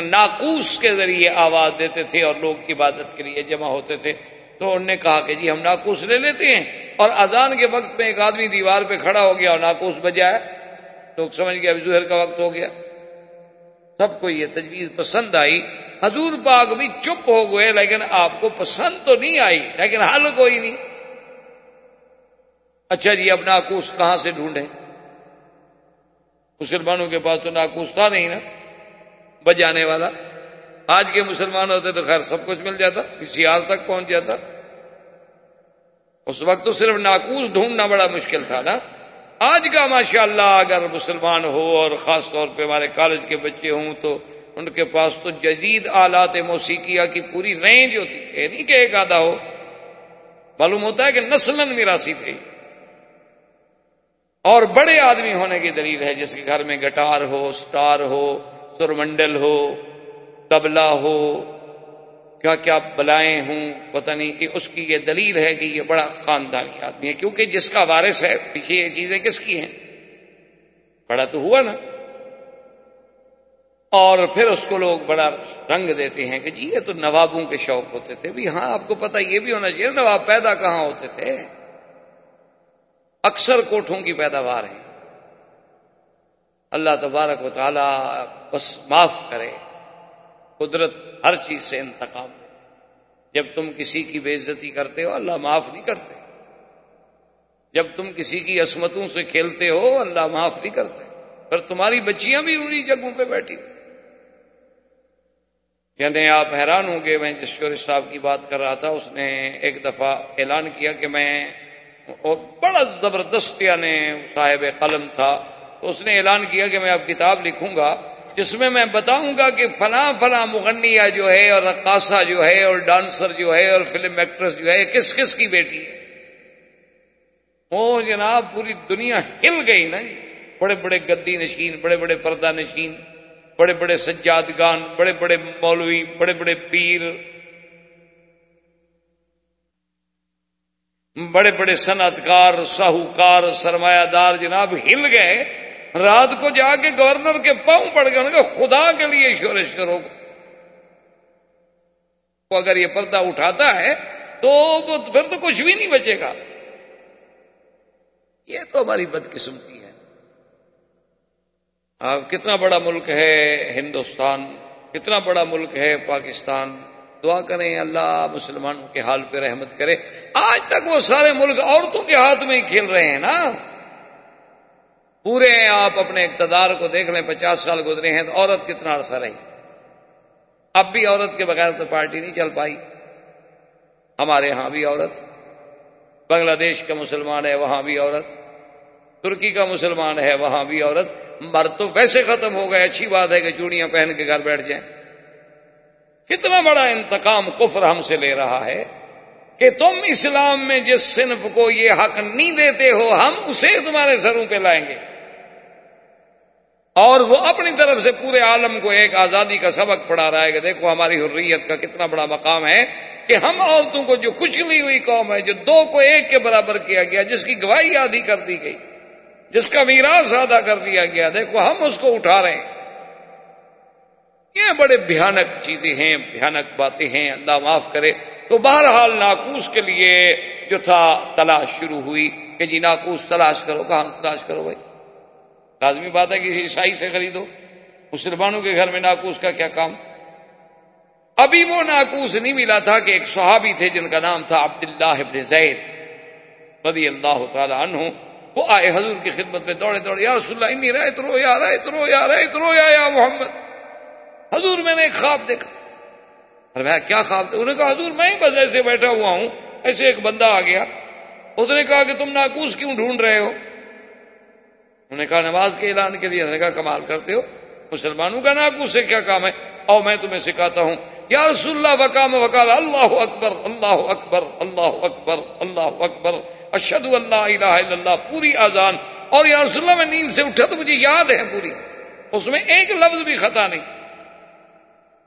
ناقوس کے ذریعے آواز دیتے تھے اور لوگ عبادت کے لیے جمع ہوتے تھے۔ تو انہوں نے کہا کہ جی ہم ناقوس لے لیتے ہیں۔ اور اذان کے وقت میں ایک آدمی دیوار پہ کھڑا ہو گیا اور ناقوس بجایا لوگ سمجھ گیا ظہر کا وقت ہو گیا۔ سب کو یہ تجویز پسند آئی۔ حضور پاک بھی چپ ہو گئے، لیکن آپ کو پسند تو نہیں آئی، لیکن حل کوئی نہیں۔ اچھا جی اب ناکوس کہاں سے ڈھونڈے مسلمانوں کے پاس تو ناکوس تھا نہیں نا؟ بجانے والا۔ آج کے مسلمان ہوتے تو خیر سب کچھ مل جاتا، کسی حال تک پہنچ جاتا۔ اس وقت تو صرف ناکوس ڈھونڈنا بڑا مشکل تھا نا۔ آج کا ماشاء اللہ اگر مسلمان ہو اور خاص طور پہ ہمارے کالج کے بچے ہوں تو ان کے پاس تو جدید آلات موسیقیہ کی پوری رینج ہوتی ہے۔ نہیں کہ ایک آدھا ہو۔ معلوم ہوتا ہے کہ نسل میراسی تھے۔ اور بڑے آدمی ہونے کی دلیل ہے جس کے گھر میں گٹار ہو، سٹار ہو، سرمنڈل ہو، تبلا ہو کیا کیا بلائیں ہوں، پتہ نہیں کہ اس کی یہ دلیل ہے کہ یہ بڑا خاندانی آدمی ہے، کیونکہ جس کا وارث ہے، پیچھے یہ چیزیں کس کی ہیں؟ بڑا تو ہوا نا۔ اور پھر اس کو لوگ بڑا رنگ دیتے ہیں کہ جی یہ تو نوابوں کے شوق ہوتے تھے۔ بھی ہاں آپ کو پتا یہ بھی ہونا چاہیے، نواب پیدا کہاں ہوتے تھے؟ اکثر کوٹھوں کی پیداوار ہے۔ اللہ تبارک و تعالی بس معاف کرے، قدرت ہر چیز سے انتقام جب تم کسی کی بے عزتی کرتے ہو، اللہ معاف نہیں کرتے۔ جب تم کسی کی عصمتوں سے کھیلتے ہو، اللہ معاف نہیں کرتے۔ پر تمہاری بچیاں بھی انہیں جگہوں پہ بیٹھی۔ یعنی آپ حیران ہوں گے، میں جس شور صاحب کی بات کر رہا تھا، اس نے ایک دفعہ اعلان کیا کہ میں بڑا زبردست یعنی صاحب قلم تھا۔ تو اس نے اعلان کیا کہ میں اب کتاب لکھوں گا۔ جس میں میں بتاؤں گا کہ فلاں فلاں مغنیہ جو ہے اور رقاصہ جو ہے اور ڈانسر جو ہے اور فلم ایکٹریس جو ہے کس کس کی بیٹی ہے؟ وہ جناب پوری دنیا ہل گئی نا جی۔ بڑے بڑے گدی نشین، بڑے بڑے پردہ نشین، بڑے بڑے سجادگان، بڑے بڑے مولوی، بڑے بڑے پیر، بڑے بڑے صنعتکار، ساہوکار، سرمایہ دار جناب ہل گئے۔ رات کو جا کے گورنر کے پاؤں پڑ گئے، انہوں نے خدا کے لیے شورش کرو اگر یہ پردہ اٹھاتا ہے تو پھر تو کچھ بھی نہیں بچے گا۔ یہ تو ہماری بدقسمتی ہے۔ اب کتنا بڑا ملک ہے ہندوستان، کتنا بڑا ملک ہے پاکستان۔ دعا کریں اللہ مسلمانوں کے حال پہ رحمت کرے۔ آج تک وہ سارے ملک عورتوں کے ہاتھ میں ہی کھیل رہے ہیں نا۔ پورے آپ اپنے اقتدار کو دیکھ لیں، پچاس سال گزرے ہیں تو عورت کتنا عرصہ رہی؟ اب بھی عورت کے بغیر تو پارٹی نہیں چل پائی۔ ہمارے ہاں بھی عورت، بنگلہ دیش کا مسلمان ہے، وہاں بھی عورت، ترکی کا مسلمان ہے، وہاں بھی عورت۔ مرد تو ویسے ختم ہو گئے، اچھی بات ہے کہ چوڑیاں پہن کے گھر بیٹھ جائیں۔ کتنا بڑا انتقام کفر ہم سے لے رہا ہے کہ تم اسلام میں جس صنف کو یہ حق نہیں دیتے ہو، ہم اسے تمہارے سروں پہ لائیں گے۔ اور وہ اپنی طرف سے پورے عالم کو ایک آزادی کا سبق پڑھا رہا ہے کہ دیکھو ہماری حریت کا کتنا بڑا مقام ہے کہ ہم عورتوں کو جو کچلی ہوئی قوم ہے، جو دو کو ایک کے برابر کیا گیا، جس کی گواہی آدھی کر دی گئی، جس کا میراث ادا کر دیا گیا، دیکھو ہم اس کو اٹھا رہے ہیں۔ یہ بڑے بھیانک چیزیں ہیں، بھیانک باتیں ہیں، اللہ معاف کرے۔ تو بہرحال ناکوس کے لیے جو تھا تلاش شروع ہوئی کہ جی ناکوس تلاش کرو، کہاں تلاش کرو بھائی؟ لازمی بات ہے کہ عیسائی سے خریدو، مسلمانوں کے گھر میں ناکوس کا کیا کام؟ ابھی وہ ناکوس نہیں ملا تھا کہ ایک صحابی تھے جن کا نام تھا عبداللہ ابن زید رضی اللہ تعالی عنہ۔ وہ آئے حضور کی خدمت میں دوڑے دوڑے، یا رسول اللہ، انی رہے رو یا رہے رو یا رہے رو یا یا محمد۔ حضور میں نے ایک خواب دیکھا۔ اور میں کیا خواب؟ انہوں نے کہا، حضور، میں ہی بس ایسے بیٹھا ہوا ہوں، ایسے ایک بندہ آ گیا۔ اس نے کہا کہ تم ناکوس کیوں ڈھونڈ رہے ہو؟ انہوں نے کہا، نماز کے اعلان کے لیے انہوں نے کہا، کمال کرتے ہو، مسلمانوں کا ناکوس سے کیا کام ہے؟ اور میں تمہیں سکھاتا ہوں۔ یا رسول اللہ وکام وکال اللہ اکبر اللہ اکبر اللہ اکبر اللہ اکبر۔ اشد اللہ الہ الا اللہ، پوری آزان اور یا رسول اللہ، میں نیند سے اٹھا تو مجھے یاد ہے پوری۔ اس میں ایک لفظ بھی خطا نہیں۔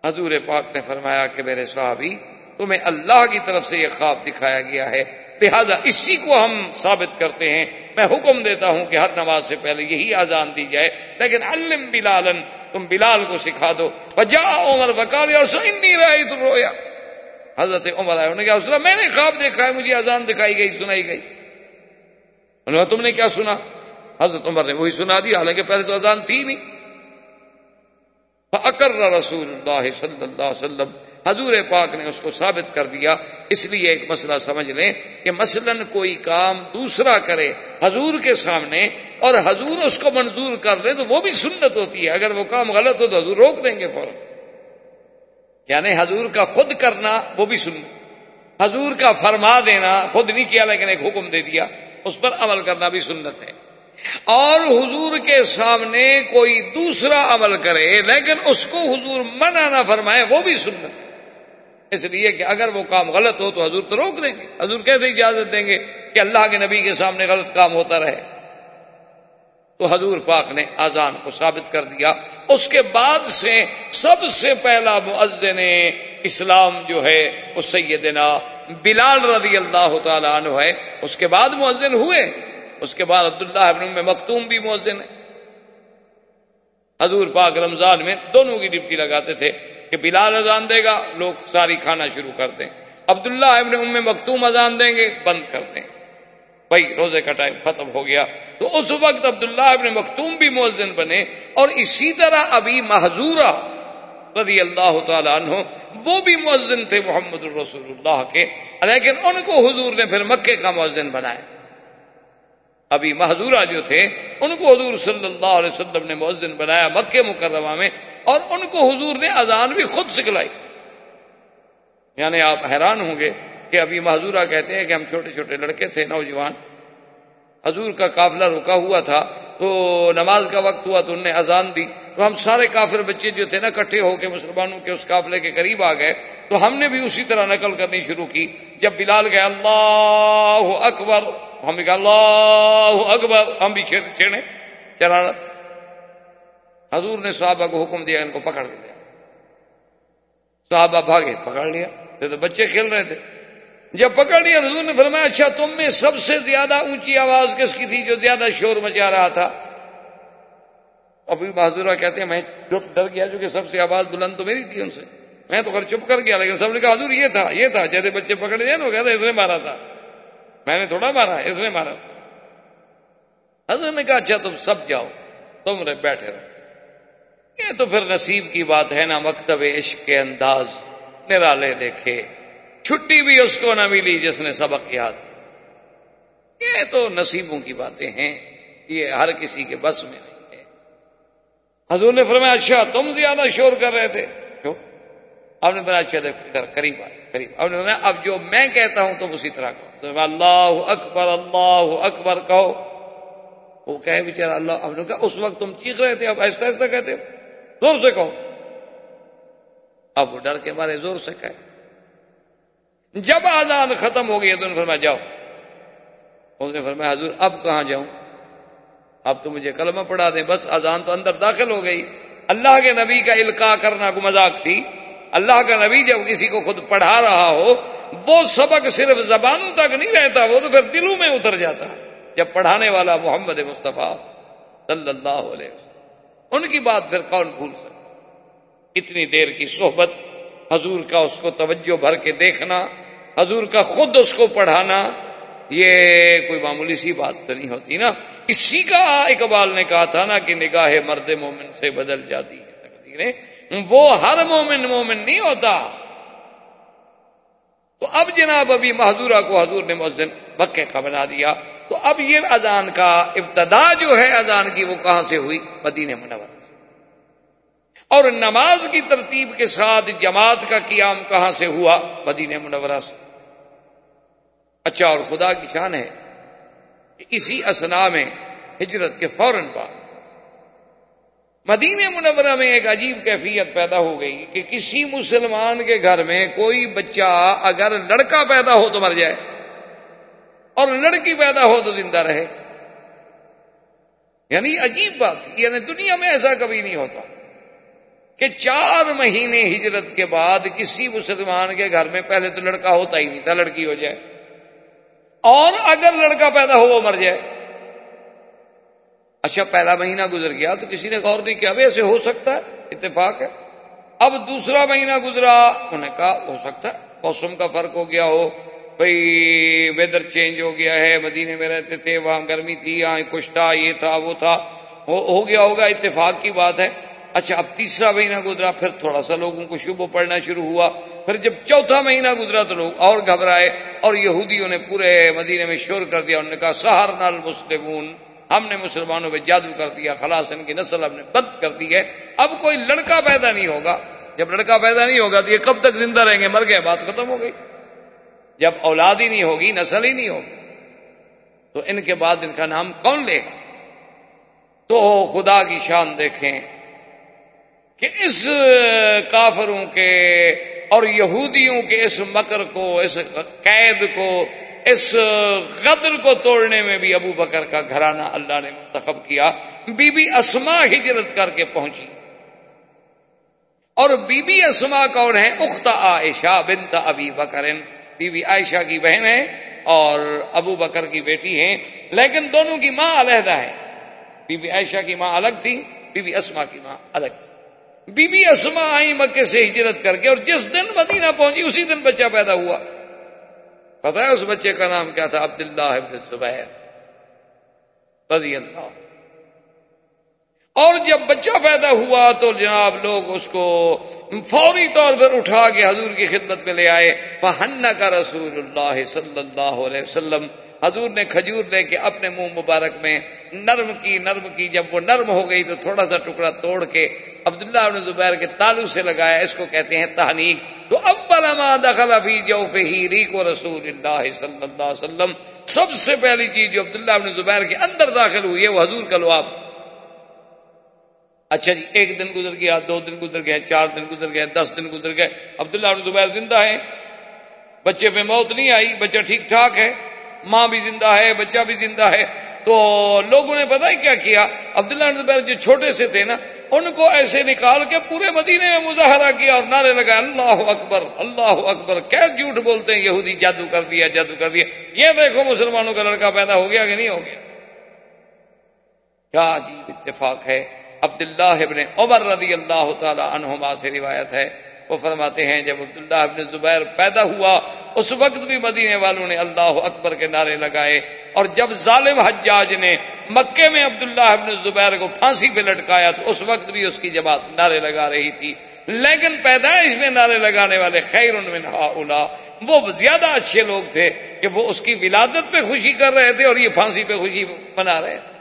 حضور پاک نے فرمایا کہ میرے صحابی، تمہیں اللہ کی طرف سے یہ خواب دکھایا گیا ہے۔ لہذا اسی کو ہم ثابت کرتے ہیں۔ میں حکم دیتا ہوں کہ ہر نماز سے پہلے یہی آزان دی جائے، لیکن علم بلالن تم بلال کو سکھا دو۔ بجا عمر بکار اور انی رائی رویا حضرت عمر آئے، انہوں نے کہا میں نے خواب دیکھا ہے، مجھے آزان دکھائی گئی، سنائی گئی۔ انہوں نے تم نے کیا سنا؟ حضرت عمر نے وہی سنا دی حالانکہ پہلے تو اذان تھی نہیں۔ اکر رسول اللہ صلی اللہ علیہ وسلم حضور پاک نے اس کو ثابت کر دیا۔ اس لیے ایک مسئلہ سمجھ لیں کہ مثلا کوئی کام دوسرا کرے حضور کے سامنے اور حضور اس کو منظور کر لے تو وہ بھی سنت ہوتی ہے۔ اگر وہ کام غلط ہو تو حضور روک دیں گے فوراً۔ یعنی حضور کا خود کرنا وہ بھی سنت حضور کا فرما دینا خود نہیں کیا لیکن ایک حکم دے دیا۔ اس پر عمل کرنا بھی سنت ہے۔ اور حضور کے سامنے کوئی دوسرا عمل کرے لیکن اس کو حضور منع نہ فرمائے وہ بھی سنت ہے۔ اس لیے کہ اگر وہ کام غلط ہو تو حضور تو روک دیں گے حضور کیسے اجازت دیں گے کہ اللہ کے نبی کے سامنے غلط کام ہوتا رہے؟ تو حضور پاک نے آزان کو ثابت کر دیا۔ اس کے بعد سے سب سے پہلا معذن اسلام جو ہے وہ سیدنا بلال رضی اللہ تعالی عنہ ہے۔ اس کے بعد معذن ہوئے۔ اس کے بعد عبداللہ ابن میں مختوم بھی مؤذن ہے۔ حضور پاک رمضان میں دونوں کی ڈپٹی لگاتے تھے۔ کہ بلال اذان دے گا، لوگ ساری کھانا شروع کر دیں۔ عبداللہ ابن ام مختوم اذان دیں گے، بند کر دیں۔ بھائی، روزے کا ٹائم ختم ہو گیا۔ تو اس وقت عبداللہ ابن مختوم بھی مؤذن بنے اور اسی طرح ابھی محضورہ رضی اللہ تعالیٰ عنہ، وہ بھی مؤذن تھے محمد الرسول اللہ کے۔ لیکن ان کو حضور نے پھر مکے کا مؤذن بنایا۔ ابھی محضورہ جو تھے، ان کو حضور صلی اللہ علیہ وسلم نے مؤذن بنایا مکہ مکرمہ میں، اور ان کو حضور نے اذان بھی خود سکھلائی۔ یعنی آپ حیران ہوں گے کہ ابھی محضورہ کہتے ہیں کہ ہم چھوٹے چھوٹے لڑکے تھے، نوجوان۔ حضور کا قافلہ رکا ہوا تھا، تو نماز کا وقت ہوا تو انہوں نے اذان دی۔ تو ہم سارے کافر بچے جو تھے نا کٹھے ہو کے مسلمانوں کے اس قافلے کے قریب آ گئے۔ تو ہم نے بھی اسی طرح نقل کرنی شروع کی۔ جب بلال گئے، اللہ اکبر! ہم نے کہا، اللہ اکبر. ہم بھی چھیڑے شرارت حضور نے صحابہ کو حکم دیا، ان کو پکڑ لیا صحابہ بھاگے، پکڑ لیا۔ تو بچے کھیل رہے تھے۔ جب پکڑ لیا، حضور نے فرمایا اچھا تم میں سب سے زیادہ اونچی آواز کس کی تھی جو زیادہ شور مچا رہا تھا؟ ابھی بہادرہ کہتے ہیں، میں ڈر گیا، جو کہ سب سے آواز بلند تو میری تھی ان سے۔ میں تو خیر چپ کر گیا، لیکن سب نے کہا، حضور، یہ تھا یہ تھا۔ جیسے بچے پکڑ لیا نا وہ کہتے اس نے مارا تھا۔ میں نے تھوڑا مارا، اس نے مارا۔ تھا حضرت نے کہا اچھا تم سب جاؤ، تم رہے بیٹھے رہو۔ یہ تو پھر نصیب کی بات ہے نا، مکتب عشق کے انداز، نرالے دیکھے۔ چھٹی بھی اس کو نہ ملی جس نے سبق یاد کیا یہ تو نصیبوں کی باتیں ہیں، یہ ہر کسی کے بس میں نہیں ہے۔ حضور نے فرمایا اچھا تم زیادہ شور کر رہے تھے۔ آپ نے بنا اچھا دیکھو قریب آئے، قریب۔ اب نے اب جو میں کہتا ہوں، تم اسی طرح کہو تو اللہ اکبر اللہ اکبر کہو۔ وہ کہے بیچارا اللہ اب نے کہا، اس وقت تم چیخ رہے تھے، اب ایسا ایسا کہتے زور سے کہو۔ اب وہ ڈر کے مارے، زور سے کہے۔ جب آزان ختم ہو گئی تو نے فرمایا، جاؤ۔ اس نے فرمایا، حضور، اب کہاں جاؤں؟ اب تو مجھے کلمہ پڑھا دیں۔ بس اذان تو اندر داخل ہو گئی۔ اللہ کے نبی کا القاع کرنا کو مذاق تھی۔ اللہ کا نبی جب کسی کو خود پڑھا رہا ہو وہ سبق صرف زبانوں تک نہیں رہتا، وہ تو پھر دلوں میں اتر جاتا ہے۔ جب پڑھانے والا محمد مصطفیٰ صلی اللہ علیہ وسلم، ان کی بات پھر کون بھول سکتا؟ اتنی دیر کی صحبت، حضور کا اس کو توجہ بھر کے دیکھنا، حضور کا خود اس کو پڑھانا، یہ کوئی معمولی سی بات تو نہیں ہوتی نا۔ اسی کا اقبال نے کہا تھا نا کہ نگاہ مرد مومن سے بدل جاتی ہے، تقدیریں۔ وہ ہر مومن مومن نہیں ہوتا۔ تو اب جناب ابھی محدورہ کو حضور نے مؤذن بکے کا بنا دیا۔ تو اب یہ اذان کا ابتدا جو ہے، اذان کی وہ کہاں سے ہوئی؟ مدینہ منور سے۔ اور نماز کی ترتیب کے ساتھ جماعت کا قیام کہاں سے ہوا؟ مدینہ منورہ سے۔ اچھا اور خدا کی شان ہے کہ اسی اسنا میں ہجرت کے فوراً بعد مدینہ منورہ میں ایک عجیب کیفیت پیدا ہو گئی کہ کسی مسلمان کے گھر میں کوئی بچہ اگر لڑکا پیدا ہو تو مر جائے اور لڑکی پیدا ہو تو زندہ رہے۔ یعنی عجیب بات یعنی دنیا میں ایسا کبھی نہیں ہوتا کہ چار مہینے ہجرت کے بعد کسی مسلمان کے گھر میں پہلے تو لڑکا ہوتا ہی نہیں تھا، لڑکی ہو جائے۔ اور اگر لڑکا پیدا ہو وہ مر جائے۔ اچھا پہلا مہینہ گزر گیا تو کسی نے غور نہیں کیا ایسے ہو سکتا ہے؟ اتفاق ہے۔ اب دوسرا مہینہ گزرا، انہوں نے کہا، ہو سکتا ہے۔ موسم کا فرق ہو گیا ہو۔ بھائی ویدر چینج ہو گیا ہے، مدینے میں رہتے تھے، وہاں گرمی تھی، یہاں کچھ تھا، یہ تھا، وہ تھا۔ ہو گیا ہوگا، اتفاق کی بات ہے۔ اچھا اب تیسرا مہینہ گزرا، پھر تھوڑا سا لوگوں کو شبہ پڑنا شروع ہوا۔ پھر جب چوتھا مہینہ گزرا تو لوگ اور گھبرائے اور یہودیوں نے پورے مدینے میں شور کر دیا۔ انہوں نے کہا سہار نال مسلمون۔ ہم نے مسلمانوں پہ جادو کر دیا، خلاص ان کی نسل ہم نے بند کر دی ہے۔ اب کوئی لڑکا پیدا نہیں ہوگا۔ جب لڑکا پیدا نہیں ہوگا تو یہ کب تک زندہ رہیں گے؟ مر گئے، بات ختم ہو گئی۔ جب اولاد ہی نہیں ہوگی، نسل ہی نہیں ہوگی۔ تو ان کے بعد ان کا نام کون لے گا؟ تو خدا کی شان دیکھیں کہ اس کافروں کے اور یہودیوں کے اس مکر کو، اس قید کو اس غدر کو توڑنے میں بھی ابو بکر کا گھرانہ اللہ نے منتخب کیا، بی بی اسما ہجرت کر کے پہنچی۔ اور بی بی اسما کون ہے اخت عائشہ بنت ابی بکر بی بی عائشہ کی بہن ہے اور ابو بکر کی بیٹی ہیں، لیکن دونوں کی ماں علیحدہ ہے بی بی عائشہ کی ماں الگ تھی، بی بی اسما کی ماں الگ تھی۔ بی بی اسما آئی مکے سے ہجرت کر کے اور جس دن مدینہ پہنچی، اسی دن بچہ پیدا ہوا۔ پتا ہے اس بچے کا نام کیا تھا؟ عبداللہ ابن زبیر رضی اللہ اور جب بچہ پیدا ہوا تو جناب لوگ اس کو فوری طور پر اٹھا کے حضور کی خدمت میں لے آئے۔ پہن کا رسول اللہ صلی اللہ علیہ وسلم۔ حضور نے کھجور لے کے اپنے منہ مبارک میں نرم کی نرم کی۔ جب وہ نرم ہو گئی تو تھوڑا سا ٹکڑا توڑ کے عبداللہ بن زبیر کے تالو سے لگایا، اس کو کہتے ہیں تحنیک۔ تو اول ما دخل فی جوفہ ریق و رسول اللہ صلی اللہ علیہ وسلم، سب سے پہلی چیز جو عبداللہ بن زبیر کے اندر داخل ہوئی ہے، وہ حضور کا لواب تھا۔ اچھا جی ایک دن گزر گیا، دو دن گزر گئے، چار دن گزر گئے، دس دن گزر گئے۔ عبداللہ بن زبیر زندہ ہے بچے پہ موت نہیں آئی، بچہ ٹھیک ٹھاک ہے، ماں بھی زندہ ہے، بچہ بھی زندہ ہے۔ تو لوگوں نے پتا ہی کیا کیا؟ عبداللہ زبیر جو چھوٹے سے تھے نا ان کو ایسے نکال کے پورے مدینے میں مظاہرہ کیا اور نعرے لگا اللہ اکبر اللہ اکبر۔ کیا جھوٹ بولتے ہیں؟ یہودی جادو کر دیا، جادو کر دیا۔ یہ دیکھو مسلمانوں کا لڑکا پیدا ہو گیا کہ نہیں ہو گیا؟ کیا عجیب اتفاق ہے۔ عبداللہ ابن عمر رضی اللہ تعالی عنہما سے روایت ہے۔ وہ فرماتے ہیں، جب عبداللہ ابن زبیر پیدا ہوا، اس وقت بھی مدینے والوں نے اللہ اکبر کے نعرے لگائے۔ اور جب ظالم حجاج نے مکے میں عبداللہ ابن زبیر کو پھانسی پہ لٹکایا، تو اس وقت بھی اس کی جماعت نعرے لگا رہی تھی۔ لیکن پیدائش میں نعرے لگانے والے خیر من اولا وہ زیادہ اچھے لوگ تھے کہ وہ اس کی ولادت پہ خوشی کر رہے تھے اور یہ پھانسی پہ خوشی منا رہے تھے۔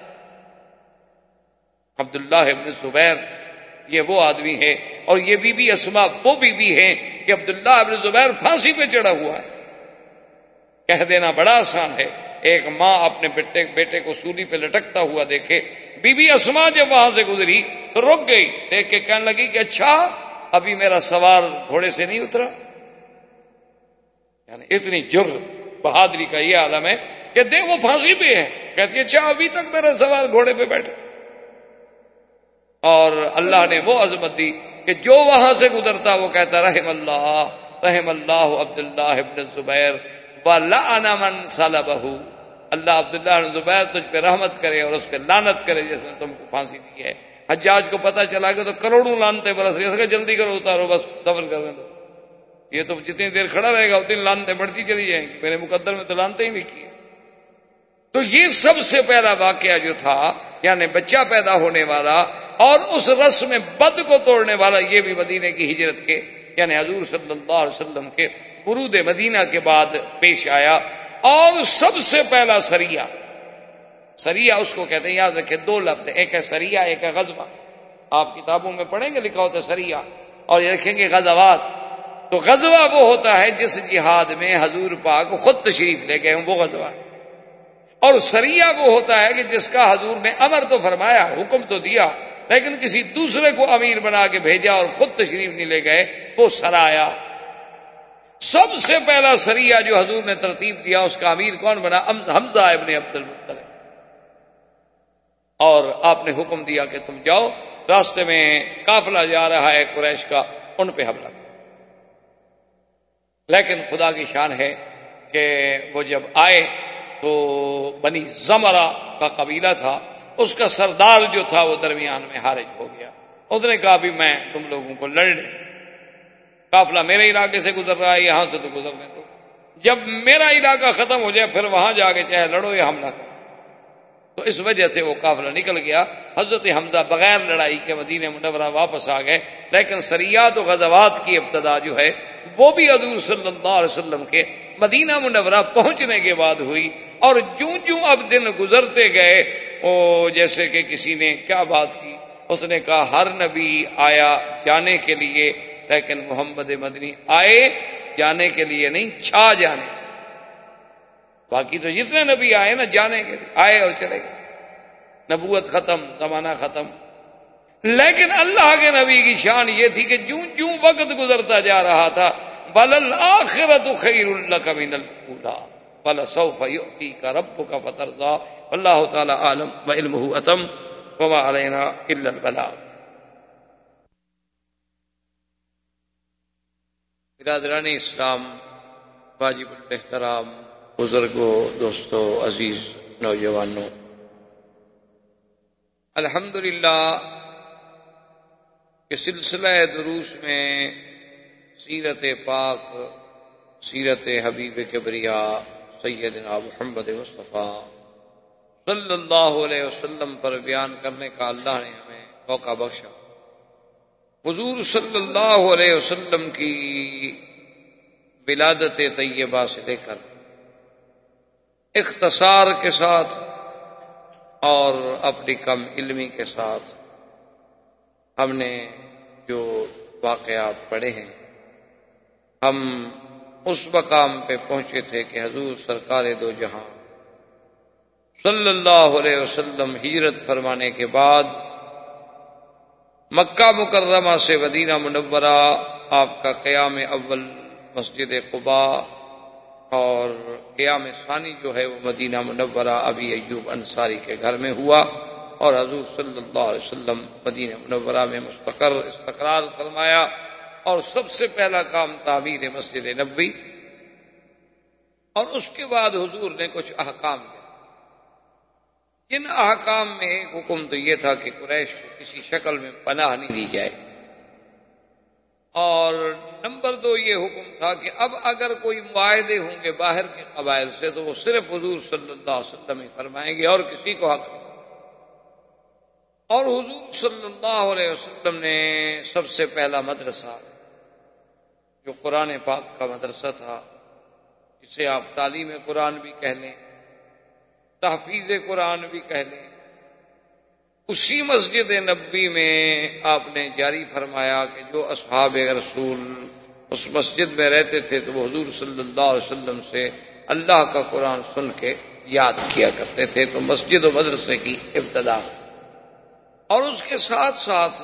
عبداللہ ابن زبیر یہ وہ آدمی ہے اور یہ بی بی اسما وہ بی بی ہے کہ عبداللہ ابن زبیر پھانسی پہ چڑھا ہوا ہے۔ کہہ دینا بڑا آسان ہے۔ ایک ماں اپنے بیٹے بیٹے کو سولی پہ لٹکتا ہوا دیکھے۔ بی بی اسما جب وہاں سے گزری تو رک گئی۔ دیکھ کے کہنے لگی کہ اچھا ابھی میرا سوار گھوڑے سے نہیں اترا۔ یعنی اتنی جرت بہادری کا یہ عالم ہے کہ دے وہ پھانسی پہ ہے۔ کہتی ہے اچھا ابھی تک میرا سوال گھوڑے پہ بیٹھے اور اللہ نے وہ عظمت دی کہ جو وہاں سے گزرتا وہ کہتا، رحم اللہ رحم اللہ عبد اللہ ابن زبیر من سال اللہ عبداللہ زبیر تجھ پہ رحمت کرے اور اس پہ لانت کرے جس نے تم کو پھانسی دی ہے۔ حجاج کو پتا چلا کہ تو کروڑوں لانتے برس گئے جلدی کرو، اتارو، بس دفن کر دیں یہ تو جتنی دیر کھڑا رہے گا، اتنی لانتے بڑھتی چلی جائیں گی۔ میرے مقدر میں تو لانتے ہی نہیں کیے تو یہ سب سے پہلا واقعہ جو تھا یعنی بچہ پیدا ہونے والا اور اس رس میں بد کو توڑنے والا، یہ بھی مدینے کی ہجرت کے یعنی حضور صلی اللہ علیہ وسلم کے برود مدینہ کے بعد پیش آیا اور سب سے پہلا سریا سریا اس کو کہتے ہیں، یاد رکھے دو لفظ ایک ہے سریا ایک ہے غزبہ آپ کتابوں میں پڑھیں گے لکھا ہوتا ہے سریا اور یہ رکھیں گے غزوات۔ تو غزوہ وہ ہوتا ہے جس جہاد میں حضور پاک خود تشریف لے گئے وہ غزوہ۔ اور سریا وہ ہوتا ہے کہ جس کا حضور نے امر تو فرمایا، حکم تو دیا، لیکن کسی دوسرے کو امیر بنا کے بھیجا اور خود تشریف نہیں لے گئے، وہ سرایا۔ سب سے پہلا سریا جو حضور نے ترتیب دیا، اس کا امیر کون بنا؟ حمزہ ابن عبد المطلب اور آپ نے حکم دیا کہ تم جاؤ، راستے میں کافلا جا رہا ہے قریش کا، ان پہ حملہ کر لیکن خدا کی شان ہے کہ وہ جب آئے تو بنی زمرا کا قبیلہ تھا، اس کا سردار جو تھا وہ درمیان میں حارج ہو گیا۔ اس نے کہا بھی میں تم لوگوں کو لڑ قافلہ میرے علاقے سے گزر رہا ہے، یہاں سے تو گزرنے دو۔ جب میرا علاقہ ختم ہو جائے، پھر وہاں جا کے چاہے لڑو یا حملہ کرو۔ تو اس وجہ سے وہ قافلہ نکل گیا۔ حضرت حمزہ بغیر لڑائی کے مدینہ منورہ واپس آ گئے، لیکن سریات و غزوات کی ابتدا جو ہے، وہ بھی حضور صلی اللہ علیہ وسلم کے مدینہ منورہ پہنچنے کے بعد ہوئی اور جوں جوں اب دن گزرتے گئے وہ جیسے کہ کسی نے کیا بات کی؟ اس نے کہا، ہر نبی آیا جانے کے لیے، لیکن محمد مدنی آئے جانے کے لیے نہیں، چھا جانے۔ باقی تو جتنے نبی آئے نا، جانے کے لیے، آئے اور چلے گئے۔ نبوت ختم، زمانہ ختم۔ لیکن اللہ کے نبی کی شان یہ تھی کہ جوں جوں وقت گزرتا جا رہا تھا بل آخرت خیر اللہ کا من الولا بل سوف یؤتی کا رب کا فتر اللہ تعالی عالم و علم اتم وما علینا الا البلاغ. برادران اسلام، واجب الاحترام بزرگوں دوستوں عزیز نوجوانوں الحمد للہ کے سلسلہ دروس میں سیرت پاک، سیرت حبیب کبریا، سیدنا محمد مصطفیٰ صلی اللہ علیہ وسلم پر بیان کرنے کا اللہ نے ہمیں موقع بخشا۔ حضور صلی اللہ علیہ وسلم کی ولادت طیبہ سے لے کر اختصار کے ساتھ اور اپنی کم علمی کے ساتھ ہم نے جو واقعات پڑھے ہیں ہم اس مقام پہ پہنچے تھے کہ حضور سرکار دو جہاں۔ صلی اللہ علیہ وسلم ہجرت فرمانے کے بعد مکہ مکرمہ سے مدینہ منورہ، آپ کا قیام اول مسجد قبا اور قیام ثانی جو ہے وہ مدینہ منورہ ابھی ایوب انصاری کے گھر میں ہوا اور حضور صلی اللہ علیہ وسلم مدینہ منورہ میں مستقر استقرار فرمایا۔ اور سب سے پہلا کام تعمیر مسجد نبی اور اس کے بعد حضور نے کچھ احکام دیا۔ جن احکام میں ایک حکم تو یہ تھا کہ قریش کو کسی شکل میں پناہ نہیں دی جائے۔ اور نمبر دو یہ حکم تھا کہ اب اگر کوئی معاہدے ہوں گے باہر کے قبائل سے تو وہ صرف حضور صلی اللہ علیہ وسلم ہی فرمائیں گے اور کسی کو حق نہیں۔ اور حضور صلی اللہ علیہ وسلم نے سب سے پہلا مدرسہ جو قرآن پاک کا مدرسہ تھا جسے آپ تعلیم قرآن بھی کہہ لیں، تحفیظ قرآن بھی کہہ لیں۔ اسی مسجد نبی میں آپ نے جاری فرمایا کہ جو اصحاب رسول اس مسجد میں رہتے تھے، تو وہ حضور صلی اللہ علیہ وسلم سے اللہ کا قرآن سن کے یاد کیا کرتے تھے۔ تو مسجد و مدرسے کی ابتدا۔ اور اس کے ساتھ ساتھ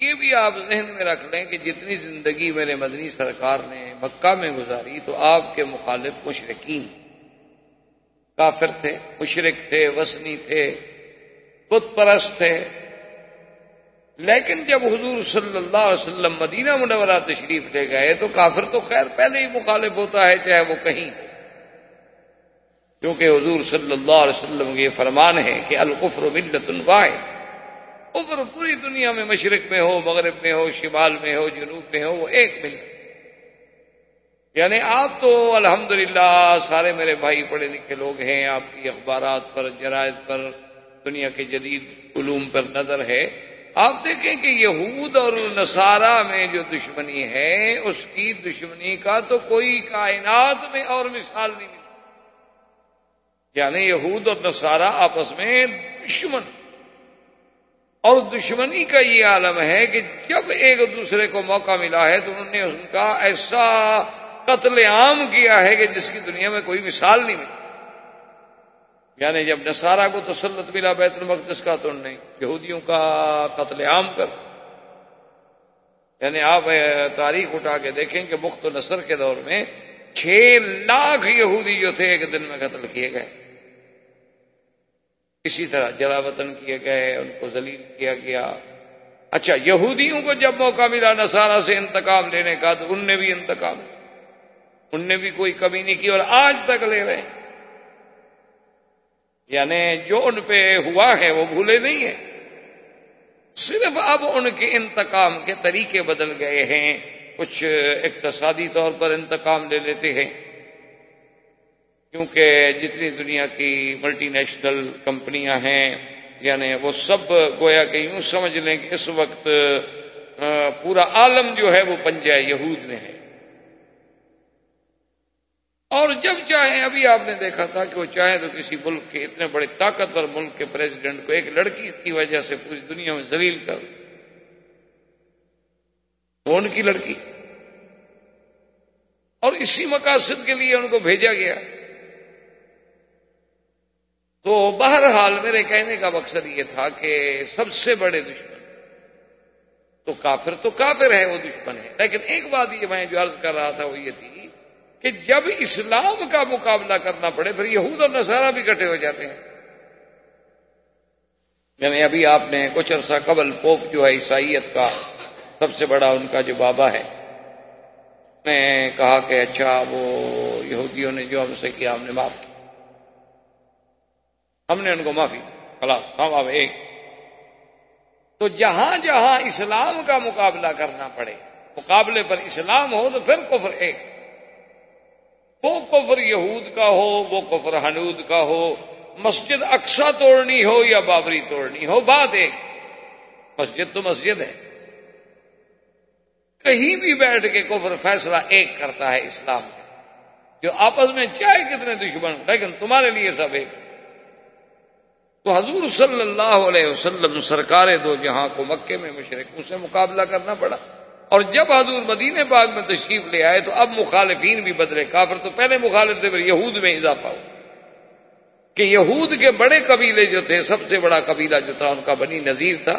یہ بھی آپ ذہن میں رکھ لیں کہ جتنی زندگی میرے مدنی سرکار نے مکہ میں گزاری تو آپ کے مخالف مشرقین کافر تھے مشرق تھے، وسنی تھے، بت پرست تھے۔ لیکن جب حضور صلی اللہ علیہ وسلم مدینہ منورہ تشریف لے گئے تو کافر تو خیر پہلے ہی مخالف ہوتا ہے چاہے وہ کہیں۔ کیونکہ حضور صلی اللہ علیہ وسلم کے یہ فرمان ہے کہ القفر ملت واحد۔ کفر پوری دنیا میں مشرق میں ہو، مغرب میں ہو، شمال میں ہو، جنوب میں ہو، وہ ایک مل یعنی آپ تو الحمدللہ سارے میرے بھائی پڑھے لکھے لوگ ہیں، آپ کی اخبارات پر، جرائد پر، دنیا کے جدید علوم پر نظر ہے۔ آپ دیکھیں کہ یہود اور نصارہ میں جو دشمنی ہے، اس کی دشمنی کا تو کوئی کائنات میں اور مثال نہیں ملی یعنی یہود اور نصارہ آپس میں دشمن۔ اور دشمنی کا یہ عالم ہے کہ جب ایک دوسرے کو موقع ملا ہے تو انہوں نے ان کا ایسا قتل عام کیا ہے کہ جس کی دنیا میں کوئی مثال نہیں ملی۔ یعنی جب نصارہ کو تسلط ملا بیت المقدس کا تو نہیں یہودیوں کا قتل عام کر۔ یعنی آپ تاریخ اٹھا کے دیکھیں کہ مخت نصر کے دور میں چھ لاکھ یہودی جو تھے ایک دن میں قتل کیے گئے۔ اسی طرح جلا وطن کیے گئے، ان کو ذلیل کیا گیا۔ اچھا یہودیوں کو جب موقع ملا نصارہ سے انتقام لینے کا، تو ان نے بھی انتقام ان نے بھی کوئی کمی نہیں کی اور آج تک لے رہے ہیں۔ یعنی جو ان پہ ہوا ہے، وہ بھولے نہیں ہیں۔ صرف اب ان کے انتقام کے طریقے بدل گئے ہیں۔ کچھ اقتصادی طور پر انتقام لے لیتے ہیں۔ کیونکہ جتنی دنیا کی ملٹی نیشنل کمپنیاں ہیں یعنی وہ سب گویا کہ یوں سمجھ لیں کہ اس وقت پورا عالم جو ہے وہ پنجہ یہود میں ہے۔ اور جب چاہیں، ابھی آپ نے دیکھا تھا کہ وہ چاہیں تو کسی ملک کے اتنے بڑے طاقتور ملک کے پریزیڈنٹ کو ایک لڑکی کی وجہ سے پوری دنیا میں زلیل کر ان کی لڑکی۔ اور اسی مقاصد کے لیے ان کو بھیجا گیا۔ تو بہرحال میرے کہنے کا مقصد یہ تھا کہ سب سے بڑے دشمن تو کافر تو کافر ہے وہ دشمن ہے لیکن ایک بات یہ میں جو عرض کر رہا تھا وہ یہ تھی کہ جب اسلام کا مقابلہ کرنا پڑے، پھر یہود اور نصارہ بھی کٹے ہو جاتے ہیں۔ یعنی ابھی آپ نے کچھ عرصہ قبل پوپ جو ہے، عیسائیت کا سب سے بڑا ان کا جو بابا ہے نے کہا کہ اچھا وہ یہودیوں نے جو ہم سے کیا، ہم نے معاف کیا ہم نے ان کو معافی، خلاص، ہم اب ایک۔ تو جہاں جہاں اسلام کا مقابلہ کرنا پڑے، مقابلے پر اسلام ہو تو پھر کفر ایک۔ وہ کفر یہود کا ہو، وہ کفر حنود کا ہو، مسجد اکسا توڑنی ہو یا بابری توڑنی ہو، بات ایک۔ مسجد تو مسجد ہے۔ کہیں بھی بیٹھ کے کفر فیصلہ ایک کرتا ہے اسلام۔ کا جو آپس میں چاہے کتنے دشمن لیکن تمہارے لیے سب ایک۔ تو حضور صلی اللہ علیہ وسلم سرکار دو جہاں کو مکے میں مشرقوں سے مقابلہ کرنا پڑا۔ اور جب حضور مدینہ باغ میں تشریف لے آئے تو اب مخالفین بھی بدلے کافر، تو پہلے مخالف تھے، پھر یہود میں اضافہ ہو کہ یہود کے بڑے قبیلے جو تھے، سب سے بڑا قبیلہ جو تھا، ان کا بنی نذیر تھا،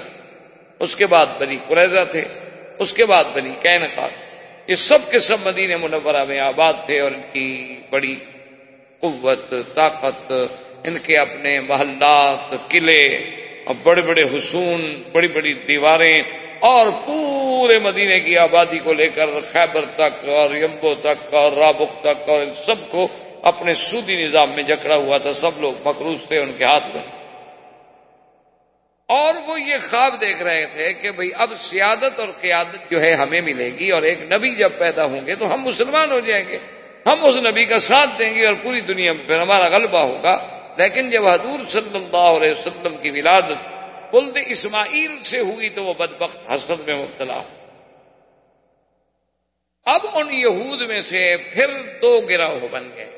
اس کے بعد بنی قریضہ تھے، اس کے بعد بنی کینقا تھے۔ یہ سب کے سب مدینہ منورہ میں آباد تھے اور ان کی بڑی قوت، طاقت ان کے اپنے محلات، قلعے اور بڑے بڑے حسون بڑی بڑی دیواریں اور پورے مدینے کی آبادی کو لے کر خیبر تک اور یمبو تک اور رابق تک اور سب کو اپنے سودی نظام میں جکڑا ہوا تھا، سب لوگ مقروض تھے ان کے ہاتھ میں۔ اور وہ یہ خواب دیکھ رہے تھے کہ بھئی اب سیادت اور قیادت جو ہے ہمیں ملے گی اور ایک نبی جب پیدا ہوں گے تو ہم مسلمان ہو جائیں گے۔ ہم اس نبی کا ساتھ دیں گے اور پوری دنیا میں پھر ہمارا غلبہ ہوگا۔ لیکن جب حضور صلی اللہ علیہ وسلم کی ولادت بلد اسماعیل سے ہوئی تو وہ بدبخت حسد میں مبتلا ہو۔ اب ان یہود میں سے پھر دو گروہ بن گئے۔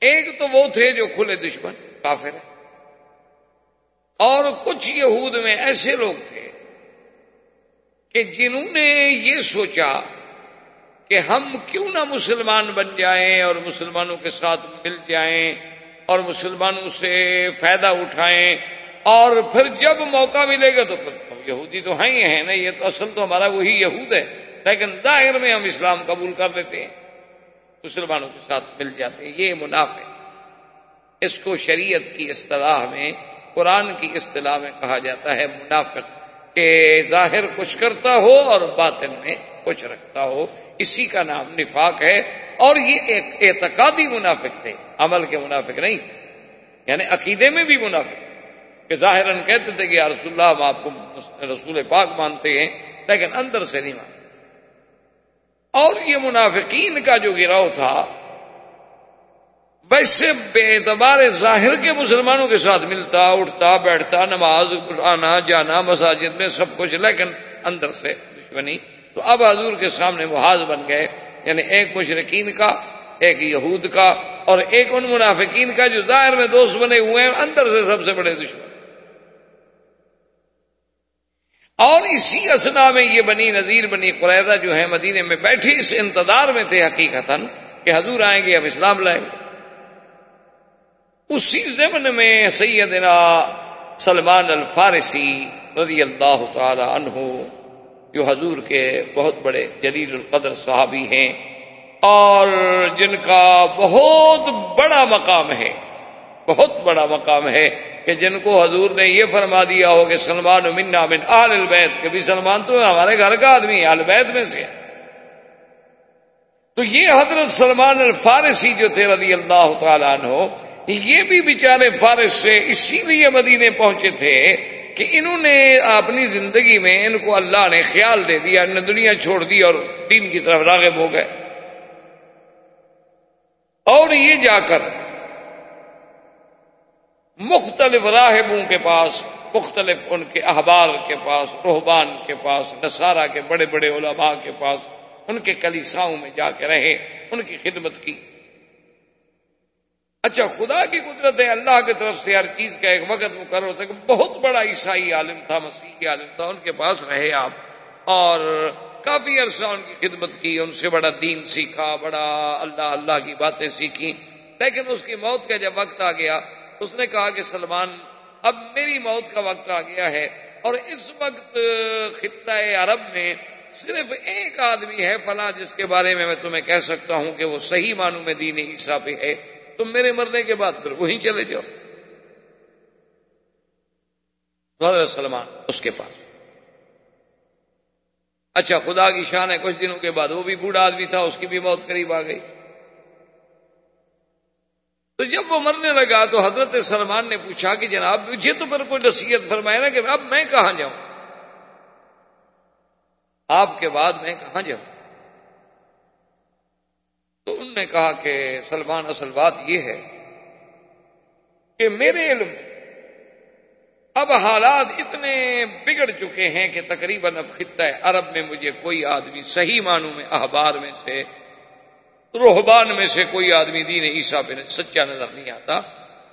ایک تو وہ تھے جو کھلے دشمن، کافر۔ اور کچھ یہود میں ایسے لوگ تھے کہ جنہوں نے یہ سوچا کہ ہم کیوں نہ مسلمان بن جائیں اور مسلمانوں کے ساتھ مل جائیں۔ اور مسلمانوں سے فائدہ اٹھائیں اور پھر جب موقع ملے گا تو پھر یہودی تو ہیں ہی ہیں نا یہ تو اصل تو ہمارا وہی یہود ہے۔ لیکن ظاہر میں ہم اسلام قبول کر لیتے ہیں۔ مسلمانوں کے ساتھ مل جاتے ہیں۔ یہ منافع اس کو شریعت کی اصطلاح میں، قرآن کی اصطلاح میں کہا جاتا ہے منافق کہ ظاہر کچھ کرتا ہو اور باطن میں کچھ رکھتا ہو، اسی کا نام نفاق ہے۔ اور یہ ایک اعتقادی منافق تھے، عمل کے منافق نہیں یعنی عقیدے میں بھی منافق۔ کہ ظاہر کہتے تھے کہ یا رسول اللہ، ہم آپ کو رسول پاک مانتے ہیں، لیکن اندر سے نہیں مانتے۔ اور یہ منافقین کا جو گراؤ تھا، ویسے بے اعتبار ظاہر کے مسلمانوں کے ساتھ ملتا، اٹھتا، بیٹھتا، نماز آنا جانا، مساجد میں سب کچھ، لیکن اندر سے دشمنی۔ تو اب حضور کے سامنے محاذ بن گئے یعنی ایک مشرقین کا، ایک یہود کا، اور ایک ان منافقین کا جو ظاہر میں دوست بنے ہوئے ہیں، اندر سے سب سے بڑے دشمن۔ اور اسی اسنا میں یہ بنی نذیر، بنی قریضہ جو ہے مدینے میں بیٹھے، اس انتظار میں تھے حقیقت کہ حضور آئیں گے، اب اسلام لائیں گے۔ اسی زمن میں سیدنا سلمان الفارسی رضی اللہ تعالی عنہ جو حضور کے بہت بڑے جلیل القدر صحابی ہیں اور جن کا بہت بڑا مقام ہے، بہت بڑا مقام ہے کہ جن کو حضور نے یہ فرما دیا ہو کہ سلمان منا من آل البید کبھی سلمان تو ہمارے گھر کا آدمی ہے البید میں سے۔ تو یہ حضرت سلمان الفارسی جو تھے رضی اللہ تعالیٰ عنہ، یہ بھی بیچارے فارس سے اسی لیے مدینے پہنچے تھے کہ انہوں نے اپنی زندگی میں ان کو اللہ نے خیال دے دیا ان نے دنیا چھوڑ دی اور دین کی طرف راغب ہو گئے۔ اور یہ جا کر مختلف راہبوں کے پاس، مختلف ان کے احبار کے پاس روحبان کے پاس، نصارہ کے بڑے بڑے علماء کے پاس، ان کے کلیساؤں میں جا کے رہے ان کی خدمت کی۔ اچھا خدا کی قدرت ہے، اللہ کی طرف سے ہر چیز کا ایک وقت مقرر ہوتا ہے کہ بہت بڑا عیسائی عالم تھا، مسیحی عالم تھا، ان کے پاس رہے آپ۔ اور کافی عرصہ ان کی خدمت کی، ان سے بڑا دین سیکھا، بڑا اللہ اللہ کی باتیں سیکھی لیکن اس کی موت کا جب وقت آ گیا، اس نے کہا کہ سلمان، اب میری موت کا وقت آ گیا ہے۔ اور اس وقت خطۂ عرب میں صرف ایک آدمی ہے، فلاں، جس کے بارے میں میں تمہیں کہہ سکتا ہوں کہ وہ صحیح معنوں میں دین عیسیٰ پہ ہے۔ تم میرے مرنے کے بعد پھر وہیں چلے جاؤ۔ حضرت سلمان، اس کے پاس۔ اچھا خدا کی شان ہے، کچھ دنوں کے بعد۔ وہ بھی بوڑھا آدمی تھا، اس کی بھی موت قریب آ گئی۔ تو جب وہ مرنے لگا تو حضرت سلمان نے پوچھا کہ جناب، مجھے تو پھر کوئی نصیحت فرمائے نا کہ اب میں کہاں جاؤں؟ آپ کے بعد میں کہاں جاؤں؟ ان نے کہا کہ سلمان، اصل بات یہ ہے کہ میرے علم اب حالات اتنے بگڑ چکے ہیں کہ تقریباً اب خطہ عرب میں مجھے کوئی آدمی صحیح معنوں میں، احبار میں سے، روحبان میں سے کوئی آدمی دین عیسیٰ پہ سچا نظر نہیں آتا۔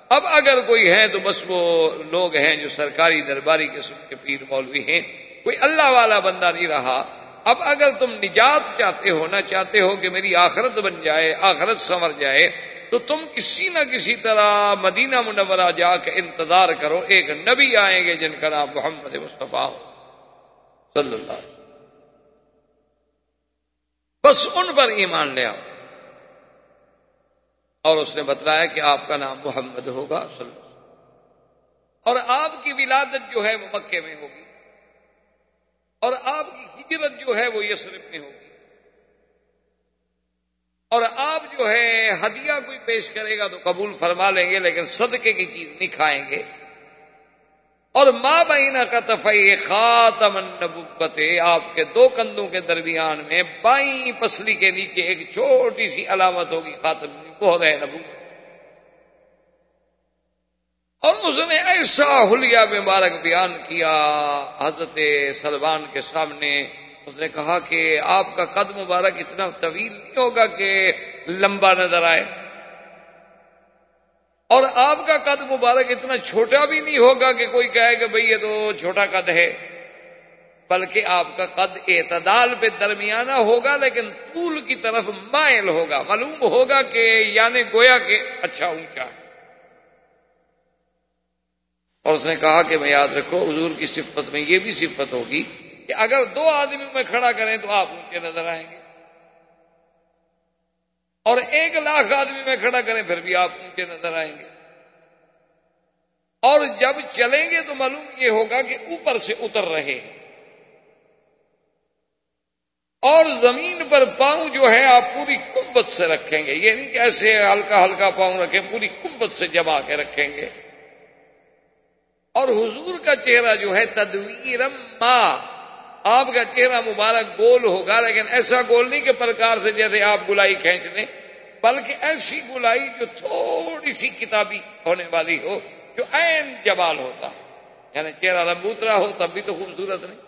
اب اگر کوئی ہے تو بس وہ لوگ ہیں جو سرکاری درباری قسم کے پیر مولوی ہیں۔ کوئی اللہ والا بندہ نہیں رہا۔ اب اگر تم نجات چاہتے ہو، نہ چاہتے ہو کہ میری آخرت بن جائے، آخرت سنور جائے، تو تم کسی نہ کسی طرح مدینہ منورہ جا کے انتظار کرو، ایک نبی آئیں گے جن کا نام محمد مصطفیٰ ہو۔ صلی اللہ بس ان پر ایمان لے آؤ۔ اور اس نے بتلایا کہ آپ کا نام محمد ہوگا، صلی اللہ اور آپ کی ولادت جو ہے وہ مکے میں ہوگی۔ اور آپ کی ہجرت جو ہے وہ یسرف میں ہوگی۔ اور آپ جو ہے ہدیہ کوئی پیش کرے گا تو قبول فرما لیں گے، لیکن صدقے کی چیز نہیں کھائیں گے۔ اور ماں بہینہ کا تفیع خاتم النبوت، آپ کے دو کندھوں کے درمیان میں بائیں پسلی کے نیچے ایک چھوٹی سی علامت ہوگی، خاتم وہ رہے نبو اور اس نے ایسا حلیہ مبارک بیان کیا، حضرت سلمان کے سامنے۔ اس نے کہا کہ آپ کا قد مبارک اتنا طویل نہیں ہوگا کہ لمبا نظر آئے۔ اور آپ کا قد مبارک اتنا چھوٹا بھی نہیں ہوگا کہ کوئی کہے کہ بھئی یہ تو چھوٹا قد ہے۔ بلکہ آپ کا قد اعتدال پہ درمیانہ ہوگا، لیکن طول کی طرف مائل ہوگا، معلوم ہوگا کہ یعنی گویا کہ اچھا اونچا۔ ہے اور اس نے کہا کہ میں یاد رکھو، حضور کی صفت میں یہ بھی صفت ہوگی کہ اگر دو آدمی میں کھڑا کریں تو آپ اونچے نظر آئیں گے۔ اور ایک لاکھ آدمی میں کھڑا کریں پھر بھی آپ اونچے نظر آئیں گے۔ اور جب چلیں گے تو معلوم یہ ہوگا کہ اوپر سے اتر رہے اور زمین پر پاؤں جو ہے آپ پوری کمبت سے رکھیں گے۔ یہ نہیں کہ ایسے ہلکا ہلکا پاؤں رکھیں، پوری کمبت سے جما کے رکھیں گے۔ اور حضور کا چہرہ جو ہے تدویرم ماں آپ کا چہرہ مبارک گول ہوگا، لیکن ایسا گول نہیں کہ پرکار سے جیسے آپ گلائی کھینچ لیں بلکہ ایسی گلائی جو تھوڑی سی کتابی ہونے والی ہو، جو این جمال ہوتا یعنی چہرہ لمبوترا ہو، تب بھی تو خوبصورت نہیں۔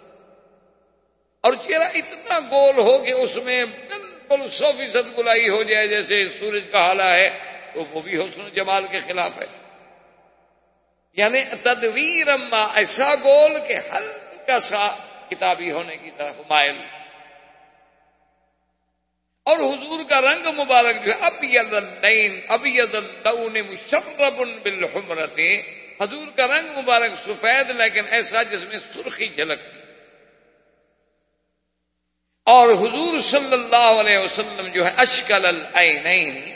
اور چہرہ اتنا گول ہو کہ اس میں بالکل سو فیصد گلائی ہو جائے، جیسے سورج کا حالہ ہے، تو وہ بھی حسن جمال کے خلاف ہے۔ یعنی تدویر اما ایسا گول کہ ہلکا سا کتابی ہونے کی طرف مائل۔ اور حضور کا رنگ مبارک جو ہے ابید النین ابید اللون مشرب بالحمرت حضور کا رنگ مبارک سفید، لیکن ایسا جس میں سرخی جھلکتی اور حضور صلی اللہ علیہ وسلم جو ہے، اشکل العینین۔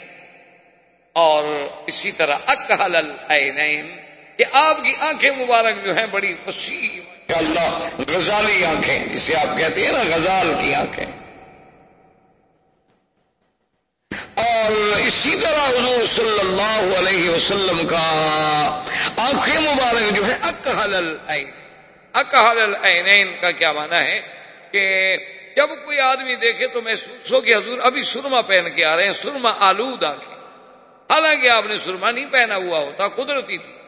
اور اسی طرح اکحل العینین۔ کہ آپ کی آنکھیں مبارک جو ہیں بڑی وسیع اللہ، غزالی آنکھیں، جسے آپ کہتے ہیں نا، غزال کی آنکھیں۔ اور اسی طرح حضور صلی اللہ علیہ وسلم کا آنکھیں مبارک جو ہے اکحل العین۔ اکحل العینین کا کیا مانا ہے؟ کہ جب کوئی آدمی دیکھے تو محسوس ہو کہ حضور ابھی سرما پہن کے آ رہے ہیں سرما آلود آنکھیں۔ حالانکہ آپ نے سرما نہیں پہنا ہوا ہوتا، قدرتی تھی۔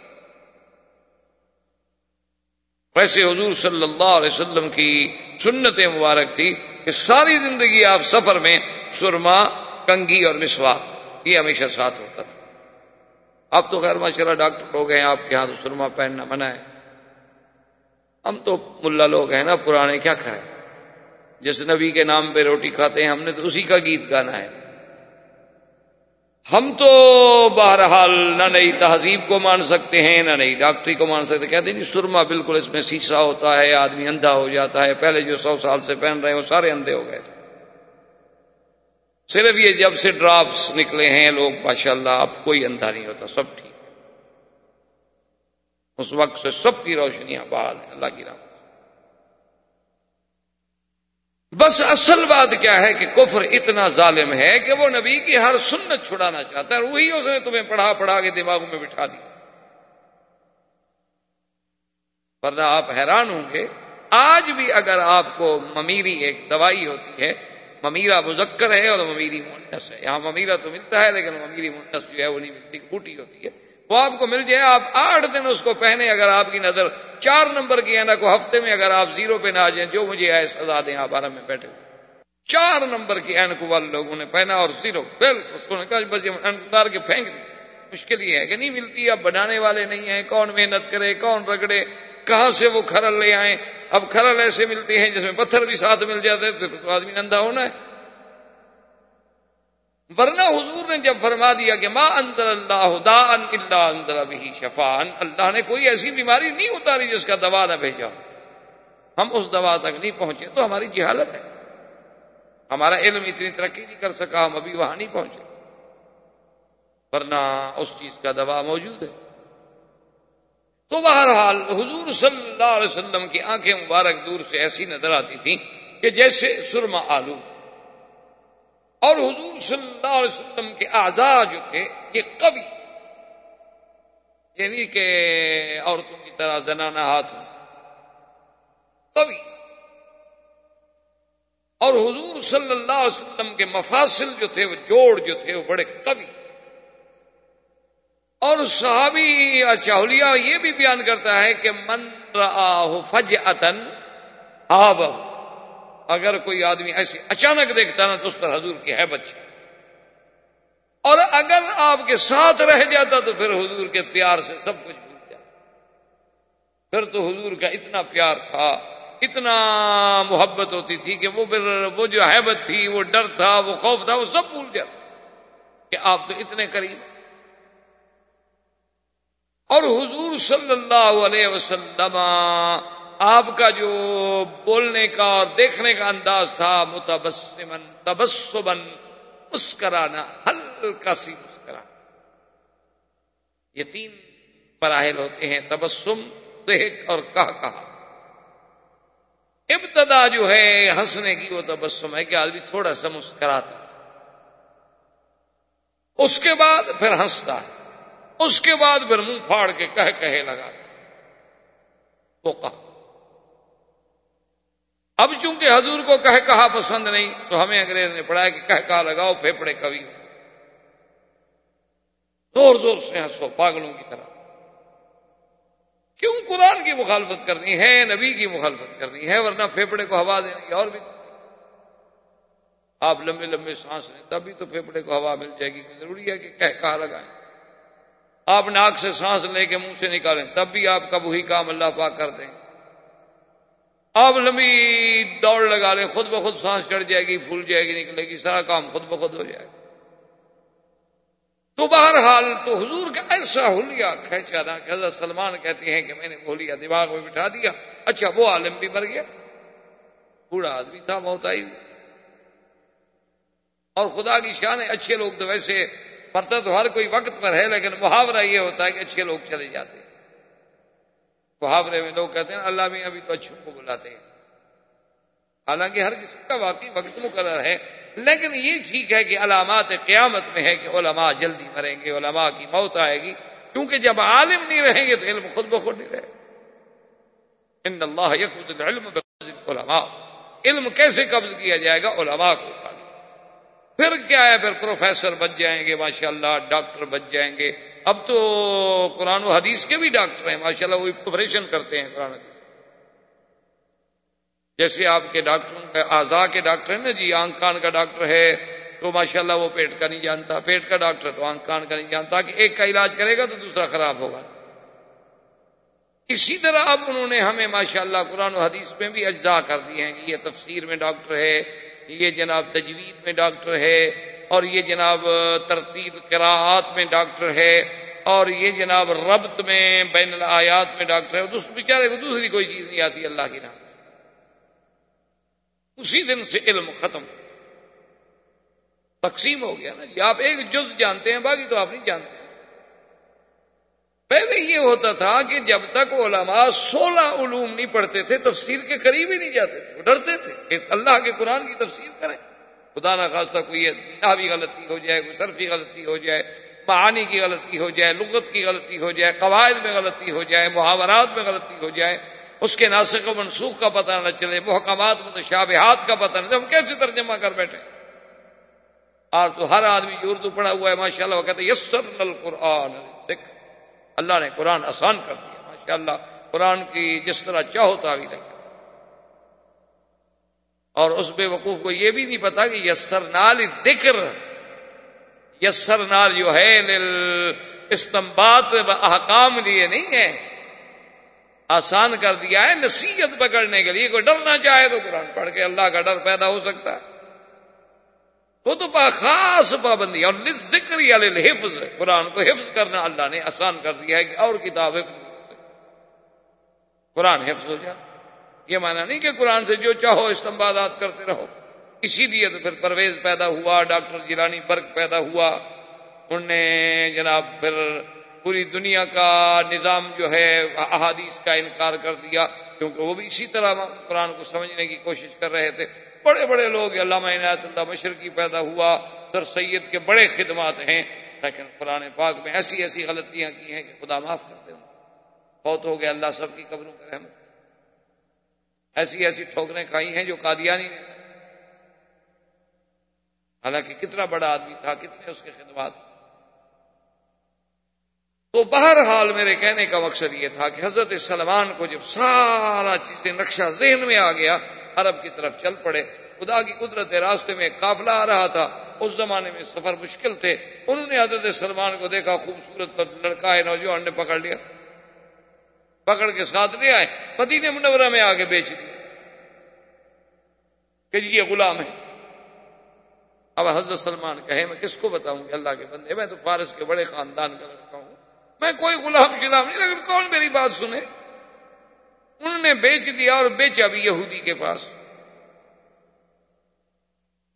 ویسے حضور صلی اللہ علیہ وسلم کی سنت مبارک تھی کہ ساری زندگی آپ سفر میں سرما، کنگھی اور مسوا یہ ہمیشہ ساتھ ہوتا تھا۔ اب تو خیر ماشاء ڈاکٹر لوگ ہیں، آپ کے یہاں تو سرما پہننا منع ہے۔ ہم تو ملا لوگ ہیں نا پرانے، کیا کریں؟ جس نبی کے نام پہ روٹی کھاتے ہیں، ہم نے تو اسی کا گیت گانا ہے۔ ہم تو بہرحال نہ نئی تہذیب کو مان سکتے ہیں، نہ نئی ڈاکٹری کو مان سکتے کہتے ہیں جی سرما بالکل اس میں سیسا ہوتا ہے، آدمی اندھا ہو جاتا ہے۔ پہلے جو سو سال سے پہن رہے ہیں، وہ سارے اندھے ہو گئے تھے۔ صرف یہ جب سے ڈراپس نکلے ہیں، لوگ ماشاء اللہ اب کوئی اندھا نہیں ہوتا، سب ٹھیک۔ اس وقت سے سب کی روشنیاں بحال ہیں، اللہ کی رحمت۔ بس اصل بات کیا ہے کہ کفر اتنا ظالم ہے کہ وہ نبی کی ہر سنت چھڑانا چاہتا ہے وہی اس نے تمہیں پڑھا پڑھا کے دماغوں میں بٹھا دیا۔ ورنہ آپ حیران ہوں گے، آج بھی اگر آپ کو ممیری ایک دوائی ہوتی ہے ممیرا مذکر ہے اور ممیری مونس ہے۔ یہاں ممیرا تو ملتا ہے، لیکن ممیری مونس جو ہے وہ نہیں ملتی بوٹی ہوتی ہے۔ وہ آپ کو مل جائے، آپ آٹھ دن اس کو پہنے، اگر آپ کی نظر چار نمبر کی اینا کو ہفتے میں اگر آپ زیرو پہ نہ آ جائیں، جو مجھے آئے سزا دیں، آپ آرام میں بیٹھے ہوئے۔ چار نمبر کی این کو والے لوگوں نے پہنا اور زیرو۔ بالکل بس اتار کے پھینک دی مشکل یہ ہے کہ نہیں ملتی، اب بنانے والے نہیں ہیں، کون محنت کرے، کون رگڑے، کہاں سے وہ کھرل لے آئے اب کھرل ایسے ملتے ہیں جس میں پتھر بھی ساتھ مل جاتے تو آدمی نندا ہونا ہے۔ ورنہ حضور نے جب فرما دیا کہ ماں اندر اللہ دا اللہ اندر بھی شفان اللہ نے کوئی ایسی بیماری نہیں اتاری جس کا دوا نہ بھیجا۔ ہم اس دوا تک نہیں پہنچے تو ہماری جہالت ہے۔ ہمارا علم اتنی ترقی نہیں کر سکا، ہم ابھی وہاں نہیں پہنچے۔ ورنہ اس چیز کا دوا موجود ہے۔ تو بہرحال حضور صلی اللہ علیہ وسلم کی آنکھیں مبارک دور سے ایسی نظر آتی تھیں کہ جیسے سرما آلو اور حضور صلی اللہ علیہ وسلم کے اعضاء جو تھے، یہ کبھی یعنی کہ عورتوں کی طرح زنانہ ہاتھ ہوں کبھی اور حضور صلی اللہ علیہ وسلم کے مفاصل جو تھے، وہ جوڑ جو تھے، وہ بڑے کبھی اور صحابی چاہلیا یہ بھی بیان کرتا ہے کہ من رآہ فج اتن آب اگر کوئی آدمی ایسے اچانک دیکھتا نا تو اس پر حضور کی ہے بچے اور اگر آپ کے ساتھ رہ جاتا تو پھر حضور کے پیار سے سب کچھ بھول جاتا۔ پھر تو حضور کا اتنا پیار تھا، اتنا محبت ہوتی تھی کہ وہ پھر وہ جو حیبت تھی، وہ ڈر تھا، وہ خوف تھا، وہ سب بھول جاتا۔ کہ آپ تو اتنے قریب۔ اور حضور صلی اللہ علیہ وسلم آپ کا جو بولنے کا اور دیکھنے کا انداز تھا متبسمن تبسمن مسکرانا، ہلکا سی مسکرا یہ تین پراہل ہوتے ہیں، تبسم، دیکھ اور کہا کہا۔ ابتدا جو ہے، ہنسنے کی وہ تبسم ہے کہ آدمی تھوڑا سا مسکراتا اس کے بعد پھر ہنستا ہے۔ اس کے بعد پھر منہ پھاڑ کے کہہ کہے لگا۔ وہ کہا۔ اب چونکہ حضور کو کہہ کہا پسند نہیں، تو ہمیں انگریز نے پڑھایا کہ کہہ کہا لگاؤ پھیپڑے کبھی زور زور سے ہنسو، پاگلوں کی طرح۔ کیوں قرآن کی مخالفت کرنی ہے، نبی کی مخالفت کرنی ہے، ورنہ پھیپڑے کو ہوا دینے کی اور بھی۔ آپ لمبے لمبے سانس لیں تب بھی تو پھیپڑے کو ہوا مل جائے گی ضروری ہے کہ کہہ کہا لگائیں۔ آپ ناک سے سانس لے کے منہ سے نکالیں، تب بھی آپ کا وہی کام اللہ پاک کر دیں۔ آپ لمبی دوڑ لگا لیں خود بخود سانس چڑھ جائے گی، پھول جائے گی، نکلے گی، سارا کام خود بخود ہو جائے گا۔ تو بہرحال تو حضور کا ایسا ہولیا کھینچا تھا کہ حضرت سلمان کہتے ہیں کہ میں نے بولیا دماغ میں بٹھا دیا۔ اچھا وہ عالم بھی مر گیا۔ بوڑھا آدمی تھا، موت آئی۔ اور خدا کی شان ہے، اچھے لوگ تو ویسے، پتہ تو ہر کوئی وقت پر ہے، لیکن محاورہ یہ ہوتا ہے کہ اچھے لوگ چلے جاتے ہیں۔ محاورے میں لوگ کہتے ہیں، اللہ میں ابھی تو اچھوں کو بلاتے ہیں۔ حالانکہ ہر کسی کا واقعی وقت مقرر ہے، لیکن یہ ٹھیک ہے کہ علامات قیامت میں ہے کہ علماء جلدی مریں گے، علماء کی موت آئے گی۔ کیونکہ جب عالم نہیں رہیں گے تو علم خود بخود نہیں رہے۔ ان اللہ العلم علماء علم کیسے قبض کیا جائے گا؟ علماء کو اٹھا پھر کیا ہے؟ پھر پروفیسر بچ جائیں گے ماشاء اللہ ڈاکٹر بچ جائیں گے۔ اب تو قرآن و حدیث کے بھی ڈاکٹر ہیں ماشاء اللہ وہ آپریشن کرتے ہیں قرآن حدیث۔ جیسے آپ کے ڈاکٹر آزا کے ڈاکٹر ہیں نا جی آنکھ کان کا ڈاکٹر ہے، تو ماشاء اللہ وہ پیٹ کا نہیں جانتا۔ پیٹ کا ڈاکٹر تو آنکھ کان کا نہیں جانتا۔ کہ ایک کا علاج کرے گا تو دوسرا خراب ہوگا۔ اسی طرح اب انہوں نے ہمیں ماشاء اللہ قرآن و حدیث میں بھی اجزاء کر دیے ہیں کہ یہ تفسیر میں ڈاکٹر ہے یہ جناب تجوید میں ڈاکٹر ہے اور یہ جناب ترتیب قراءات میں ڈاکٹر ہے اور یہ جناب ربط میں بین الآیات میں ڈاکٹر ہے، اس بیچارے کو دوسری کوئی چیز نہیں آتی، اللہ کی نام اسی دن سے علم ختم۔ تقسیم ہو گیا نا جی آپ ایک جز جانتے ہیں، باقی تو آپ نہیں جانتے۔ پہلے یہ ہوتا تھا کہ جب تک علماء سولہ علوم نہیں پڑھتے تھے، تفسیر کے قریب ہی نہیں جاتے تھے، وہ ڈرتے تھے کہ اللہ کے قرآن کی تفسیر کریں۔ خدا نہ خاصہ کوئی ناوی غلطی ہو جائے، کوئی صرفی غلطی ہو جائے، معانی کی غلطی ہو جائے، لغت کی غلطی ہو جائے، قواعد میں غلطی ہو جائے، محاورات میں غلطی ہو جائے، اس کے ناسک و منسوخ کا پتہ نہ چلے، محکمات متشابہات کا پتہ نہ ہم کیسے ترجمہ کر بیٹھے؟ آج تو ہر آدمی جو اردو پڑھا ہوا ہے ماشاء اللہ وہ کہتے یسر القرآن سکھ اللہ نے قرآن آسان کر دیا۔ ماشاء اللہ قرآن کی جس طرح چاہو تعویل ہے۔ اور اس بے وقوف کو یہ بھی نہیں پتا کہ یسر نال ذکر یسر نال جو ہے استمبات احکام لیے نہیں ہے۔ آسان کر دیا ہے نصیحت پکڑنے کے لیے، کوئی ڈرنا چاہے تو قرآن پڑھ کے اللہ کا ڈر پیدا ہو سکتا ہے۔ وہ تو خاص پابندی اور ذکر حفظ قرآن کو حفظ کرنا اللہ نے آسان کر دیا ہے کہ اور کتاب حفظ قرآن حفظ ہو جاتا یہ مانا نہیں کہ قرآن سے جو چاہو استمبادات کرتے رہو۔ اسی لیے تو پھر پرویز پیدا ہوا، ڈاکٹر جیلانی برق پیدا ہوا۔ ان نے جناب پھر پوری دنیا کا نظام جو ہے، احادیث کا انکار کر دیا۔ کیونکہ وہ بھی اسی طرح قرآن کو سمجھنے کی کوشش کر رہے تھے۔ بڑے بڑے لوگ علامہ عنایت اللہ مشرقی پیدا ہوا، سر سید کے بڑے خدمات ہیں، لیکن قرآن پاک میں ایسی ایسی غلطیاں کی ہیں کہ خدا معاف کرتے ہوں بہت ہو گیا اللہ سب کی قبروں پر رحمت۔ ایسی ایسی ٹھوکریں کھائی ہیں جو قادیانی نے۔ حالانکہ کتنا بڑا آدمی تھا، کتنے اس کے خدمات۔ تو بہرحال میرے کہنے کا مقصد یہ تھا کہ حضرت سلمان کو جب سارا چیزیں نقشہ ذہن میں آ گیا عرب کی طرف چل پڑے۔ خدا کی قدرت راستے میں قافلہ آ رہا تھا۔ اس زمانے میں سفر مشکل تھے۔ انہوں نے حضرت سلمان کو دیکھا، خوبصورت لڑکا ہے، نوجوان نے پکڑ لیا۔ پکڑ کے ساتھ لے آئے۔ مدینہ منورہ میں آگے بیچ دیا کہ جی یہ غلام ہے۔ اب حضرت سلمان کہے، میں کس کو بتاؤں گی؟ اللہ کے بندے، میں تو فارس کے بڑے خاندان کا لڑکا ہوں۔ میں کوئی غلام شلام نہیں، لیکن کون میری بات سنے؟ انہوں نے بیچ دیا اور بیچا بھی یہودی کے پاس۔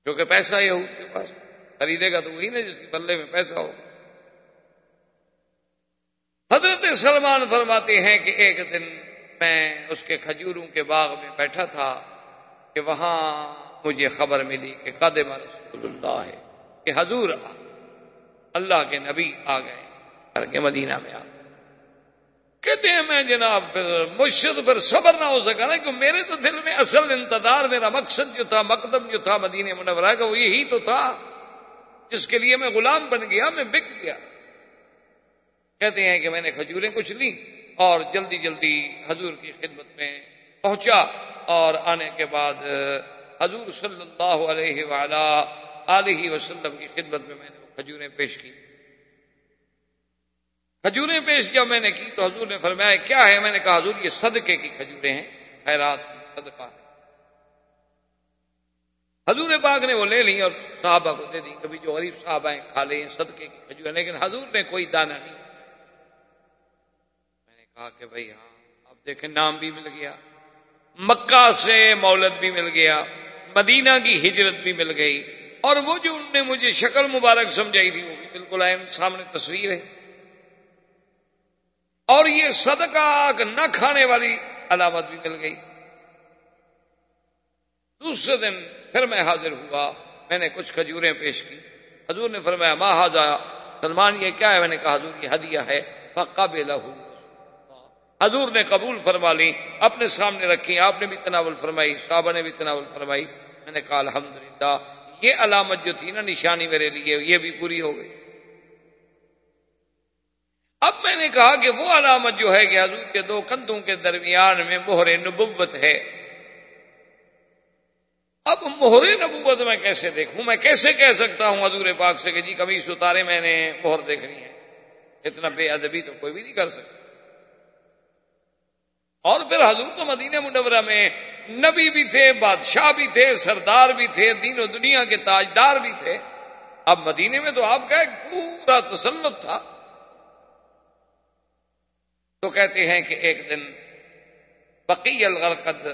کیونکہ پیسہ یہود کے پاس خریدے گا تو وہی نا جس کے بلے میں پیسہ ہو۔ حضرت سلمان فرماتے ہیں کہ ایک دن میں اس کے کھجوروں کے باغ میں بیٹھا تھا کہ وہاں مجھے خبر ملی کہ قادم رسول اللہ ہے، کہ حضور اللہ کے نبی آ گئے کر کے مدینہ میں آ کہتے ہیں میں جناب پھر مشد پھر صبر نہ ہو سکا نا کہ میرے تو دل میں اصل انتظار، میرا مقصد جو تھا، مقدم جو تھا مدینہ منورہ کا، وہ یہی تو تھا۔ جس کے لیے میں غلام بن گیا، میں بک گیا۔ کہتے ہیں کہ میں نے کھجوریں کچھ لی اور جلدی جلدی حضور کی خدمت میں پہنچا اور آنے کے بعد، حضور صلی اللہ علیہ علیہ وسلم کی خدمت میں میں نے وہ کھجوریں پیش کی۔ کھجوریں پیش کیا میں نے کی تو حضور نے فرمایا، کیا ہے؟ میں نے کہا، حضور، یہ صدقے کی کھجوریں ہیں، خیرات کی، صدقہ ہے. حضور پاک نے وہ لے لی اور صحابہ کو دے دی، کبھی جو غریب صاحب ہیں، کھا لیں صدقے کی کھجوریں، لیکن حضور نے کوئی دانہ نہیں۔ میں نے کہا کہ بھائی ہاں اب دیکھیں، نام بھی مل گیا، مکہ سے مولد بھی مل گیا، مدینہ کی ہجرت بھی مل گئی، اور وہ جو ان نے مجھے شکل مبارک سمجھائی تھی، وہ بھی بالکل آئے، سامنے تصویر ہے۔ اور یہ صدقہ نہ کھانے والی علامت بھی مل گئی۔ دوسرے دن پھر میں حاضر ہوا۔ میں نے کچھ کھجوریں پیش کی۔ حضور نے فرمایا، ماں حاضا سلمان، یہ کیا ہے؟ میں نے کہا، حضور، یہ ہدیہ ہے۔ پکا حضور نے قبول فرما لی، اپنے سامنے رکھی۔ آپ نے بھی تناول فرمائی، صحابہ نے بھی تناول فرمائی۔ میں نے کہا، الحمدللہ، یہ علامت جو تھی نا، نشانی میرے لیے، یہ بھی پوری ہو گئی۔ اب میں نے کہا کہ وہ علامت جو ہے کہ حضور کے دو کندھوں کے درمیان میں مہر نبوت ہے۔ اب مہر نبوت میں کیسے دیکھوں؟ میں کیسے کہہ سکتا ہوں حضور پاک سے کہ جی کبھی ستارے میں نے مہر دیکھنی ہے۔ اتنا بے ادبی تو کوئی بھی نہیں کر سکتا۔ اور پھر حضور تو مدینہ منورہ میں نبی بھی تھے، بادشاہ بھی تھے، سردار بھی تھے، دین و دنیا کے تاجدار بھی تھے۔ اب مدینے میں تو آپ کا ایک پورا تسلط تھا۔ تو کہتے ہیں کہ ایک دن بقی الغرقد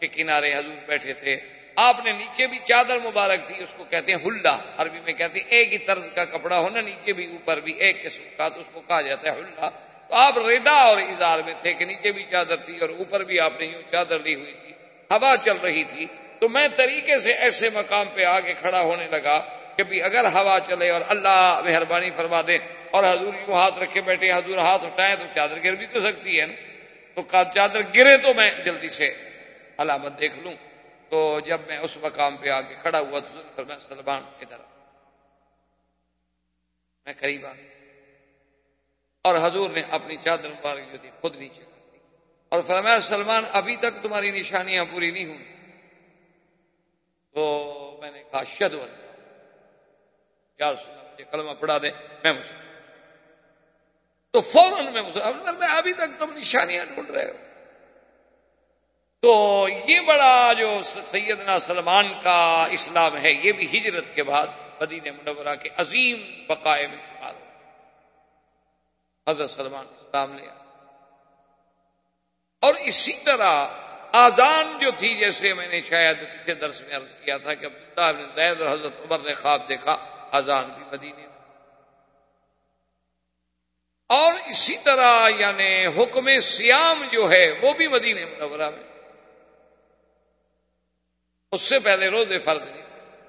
کے کنارے حضور بیٹھے تھے۔ آپ نے نیچے بھی چادر مبارک تھی اس کو کہتے ہیں ہلڈا عربی میں کہتے ہیں ایک ہی طرز کا کپڑا ہونا، نیچے بھی اوپر بھی ایک قسم کا، تو اس کو کہا جاتا ہے ہلڈا تو آپ ریدا اور اظہار میں تھے کہ نیچے بھی چادر تھی اور اوپر بھی آپ نے یوں چادر لی ہوئی تھی۔ ہوا چل رہی تھی۔ تو میں طریقے سے ایسے مقام پہ آگے کھڑا ہونے لگا کہ بھی اگر ہوا چلے اور اللہ مہربانی فرما دے اور حضور یوں ہاتھ رکھے بیٹھے، حضور ہاتھ اٹھائے تو چادر گر بھی تو سکتی ہے نا؟ تو چادر گرے تو میں جلدی سے علامت دیکھ لوں۔ تو جب میں اس مقام پہ آ کے کھڑا ہوا تو میں سلمان، ادھر میں قریب آ۔ اور حضور نے اپنی چادر مبارک جو تھی خود نیچے کر دی۔ اور فرمایا، سلمان، ابھی تک تمہاری نشانیاں پوری نہیں ہوئی۔ تو میں نے کہا شد مجھے کلمہ پڑھا دے، میں مسلم تو فوراً میں مسلم میں ابھی تک تم نشانیاں ڈھونڈ رہے ہو۔ تو یہ بڑا جو سیدنا سلمان کا اسلام ہے، یہ بھی ہجرت کے بعد مدین منورہ کے عظیم بقائے میں شمار ہو۔ حضرت سلمان اسلام لیا اور اسی طرح آزان جو تھی جیسے میں نے شاید کسی درس میں عرض کیا تھا کہ عبداللہ بن زید اور حضرت عمر نے خواب دیکھا، آزان بھی مدینے میں۔ اور اسی طرح یعنی حکم سیام جو ہے وہ بھی مدینے منورہ میں۔ اس سے پہلے روزے فرض نہیں تھے۔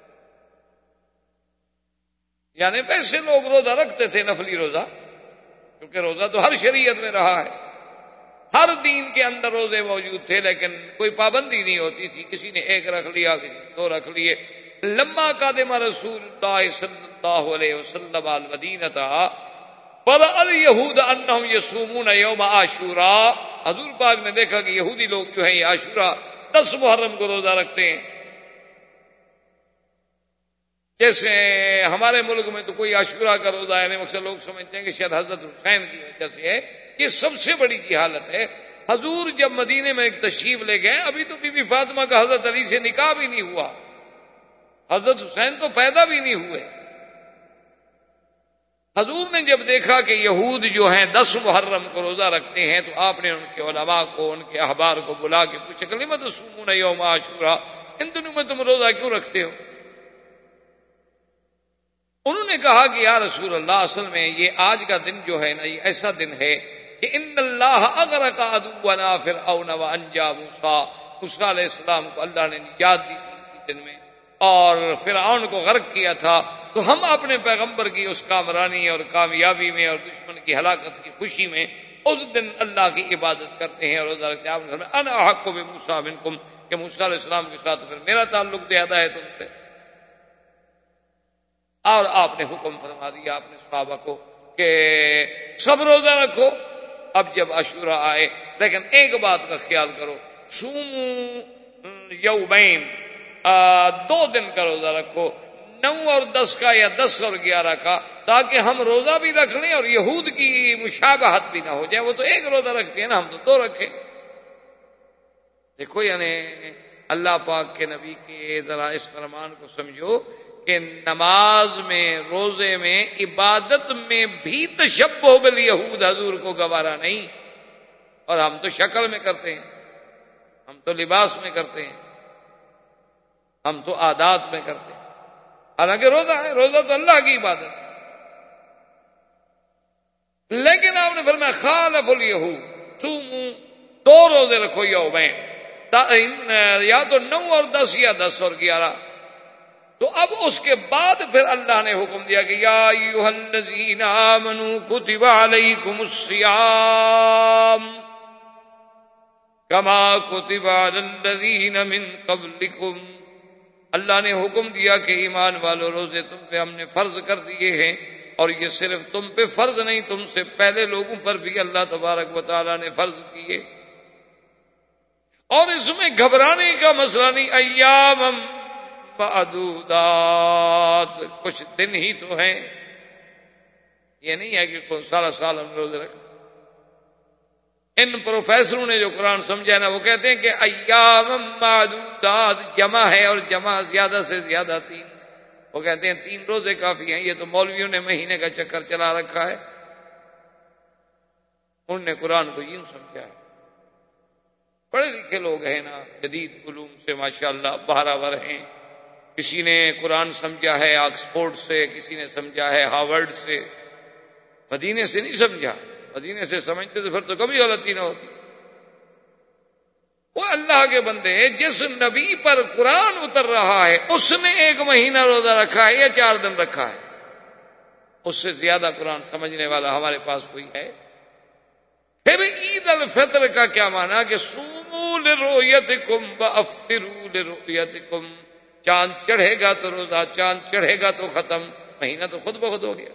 یعنی ویسے لوگ روزہ رکھتے تھے، نفلی روزہ، کیونکہ روزہ تو ہر شریعت میں رہا ہے۔ ہر دین کے اندر روزے موجود تھے لیکن کوئی پابندی نہیں ہوتی تھی۔ کسی نے ایک رکھ لیا، کسی نے دو رکھ لیے۔ لمبا قادم رسول اللہ صلی اللہ علیہ وسلم المدینہ تھا پر الہود انہم یسومون یوم عاشورا۔ حضور پاک نے دیکھا کہ یہودی لوگ جو ہیں، یہ عاشورہ دس محرم کو روزہ رکھتے ہیں۔ جیسے ہمارے ملک میں تو کوئی عاشورہ کا روزہ ہے یعنی مقصد لوگ سمجھتے ہیں کہ شاید حضرت حسین کی وجہ سے ہے۔ یہ سب سے بڑی کی حالت ہے۔ حضور جب مدینے میں ایک تشریف لے گئے، ابھی تو بی بی فاطمہ کا حضرت علی سے نکاح بھی نہیں ہوا۔ حضرت حسین تو پیدا بھی نہیں ہوئے۔ حضور نے جب دیکھا کہ یہود جو ہیں، دس محرم کو روزہ رکھتے ہیں، تو آپ نے ان کے علماء کو، ان کے احبار کو بلا کے پوچھا کہ میں تو سمون یوم عاشورہ ان دنوں میں تم روزہ کیوں رکھتے ہو؟ انہوں نے کہا کہ یا رسول اللہ، اصل میں یہ آج کا دن جو ہے نا، یہ ایسا دن ہے کہ ان اللہ اگر کا ادو پھر او نوا انجا موسا مسا علیہ السلام کو اللہ نے نجات دی تھی اسی دن میں، اور فرعون کو غرق کیا تھا، تو ہم اپنے پیغمبر کی اس کامرانی اور کامیابی میں اور دشمن کی ہلاکت کی خوشی میں اس دن اللہ کی عبادت کرتے ہیں اور حق کو بھی موسا بن کم کہ موسا علیہ السلام کے ساتھ پھر میرا تعلق زیادہ ہے تم سے۔ اور آپ نے حکم فرما دیا اپنے صحابہ کو کہ سب روزہ رکھو اب جب عشورہ آئے، لیکن ایک بات کا خیال کرو سومو یو دو دن کا روزہ رکھو، نو اور دس کا یا دس اور گیارہ کا، تاکہ ہم روزہ بھی رکھ لیں اور یہود کی مشابہت بھی نہ ہو جائے، وہ تو ایک روزہ رکھتے ہیں نا، ہم تو دو رکھیں دیکھو یعنی اللہ پاک کے نبی کے ذرا اس فرمان کو سمجھو کہ نماز میں، روزے میں، عبادت میں بھی تشب ہو بل یہود حضور کو گوارا نہیں۔ اور ہم تو شکل میں کرتے ہیں، ہم تو لباس میں کرتے ہیں، ہم تو عادات میں کرتے ہیں۔ حالانکہ روزہ ہے، روزہ تو اللہ کی عبادت ہے۔ لیکن آپ نے فرمایا، خالف الہو سومو دو روزے رکھو یو میں یا تو نو اور دس یا دس اور گیارہ۔ تو اب اس کے بعد پھر اللہ نے حکم دیا کہ یا الذین آمنوا کتب علیکم الصیام کما کتب علی الذین من قبلکم۔ اللہ نے حکم دیا کہ ایمان والو، روزے تم پہ ہم نے فرض کر دیے ہیں اور یہ صرف تم پہ فرض نہیں، تم سے پہلے لوگوں پر بھی اللہ تبارک و تعالیٰ نے فرض کیے۔ اور اس میں گھبرانے کا مسئلہ نہیں ایام کچھ دن ہی تو ہیں۔ یہ نہیں ہے کہ سارا سال ہم روزے رکھ ان پروفیسروں نے جو قرآن سمجھا نا، وہ کہتے ہیں کہ ایام معدودات جمع ہے اور جمع زیادہ سے زیادہ تین۔ وہ کہتے ہیں تین روزے کافی ہیں۔ یہ تو مولویوں نے مہینے کا چکر چلا رکھا ہے۔ انہوں نے قرآن کو یوں سمجھا ہے۔ پڑھے لکھے لوگ ہیں نا، جدید علوم سے ماشاءاللہ اللہ بہراور ہیں۔ کسی نے قرآن سمجھا ہے، آکسفورڈ سے، کسی نے سمجھا ہے ہارورڈ سے۔ مدینے سے نہیں سمجھا۔ مدینے سے سمجھتے تو پھر تو کبھی غلطی نہ ہوتی۔ وہ اللہ کے بندے، جس نبی پر قرآن اتر رہا ہے، اس نے ایک مہینہ روزہ رکھا ہے یا چار دن رکھا ہے؟ اس سے زیادہ قرآن سمجھنے والا ہمارے پاس کوئی ہے؟ پھر عید الفطر کا کیا مانا کہ سومول رویت کم افطرول رویت کم چاند چڑھے گا تو روزہ، چاند چڑھے گا تو ختم، مہینہ تو خود بخود ہو گیا۔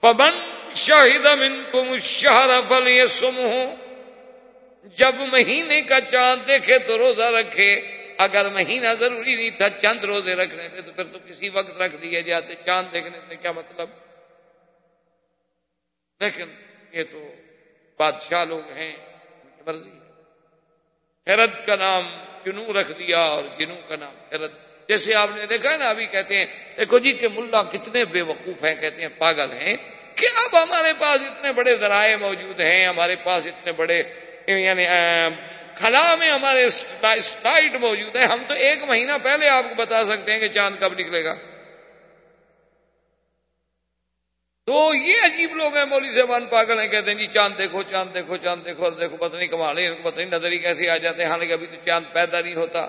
پبن شاہد من کم شہر فل یہ سم جب مہینے کا چاند دیکھے تو روزہ رکھے۔ اگر مہینہ ضروری نہیں تھا چند روزے رکھنے تھے تو پھر تو کسی وقت رکھ دیے جاتے۔ چاند دیکھنے سے کیا مطلب؟ لیکن یہ تو بادشاہ لوگ ہیں مرضی خیرت کا نام جنو رکھ دیا اور جنوں کا نام خیرت جیسے آپ نے دیکھا نا، ابھی کہتے ہیں، دیکھو جی کہ ملا کتنے بے وقوف ہیں، کہتے ہیں پاگل ہیں کہ اب ہمارے پاس اتنے بڑے ذرائع موجود ہیں، ہمارے پاس اتنے بڑے یعنی خلا میں ہمارے اسٹائٹ موجود ہے ہم تو ایک مہینہ پہلے آپ کو بتا سکتے ہیں کہ چاند کب نکلے گا۔ تو یہ عجیب لوگ ہیں مولی صاحبان پاگل ہیں، کہتے ہیں جی چاند دیکھو چاند دیکھو چاند دیکھو دیکھو پتہ نہیں کمال ہے، پتہ نہیں نظری کیسے آ جاتے ہیں، حالانکہ ابھی تو چاند پیدا نہیں ہوتا۔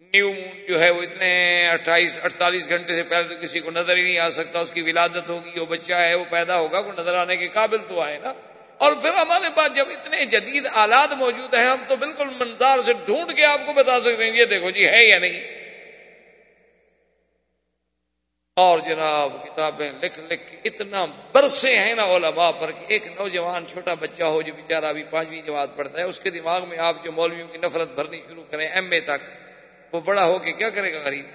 نیو مون جو ہے وہ اتنے اٹھائیس اڑتالیس گھنٹے سے پہلے تو کسی کو نظر ہی نہیں آ سکتا، اس کی ولادت ہوگی وہ بچہ ہے وہ پیدا ہوگا، وہ نظر آنے کے قابل تو آئے نا۔ اور پھر ہمارے پاس جب اتنے جدید آلات موجود ہیں، ہم تو بالکل منظار سے ڈھونڈ کے آپ کو بتا سکتے ہیں، یہ دیکھو جی ہے یا نہیں۔ اور جناب کتابیں لکھ لکھ کے اتنا برسے ہیں نا علماء پر کہ ایک نوجوان چھوٹا بچہ ہو جو بیچارہ ابھی پانچویں جماعت پڑھتا ہے، اس کے دماغ میں آپ جو مولویوں کی نفرت بھرنی شروع کریں ایم اے تک، وہ بڑا ہو کے کیا کرے گا غریب؟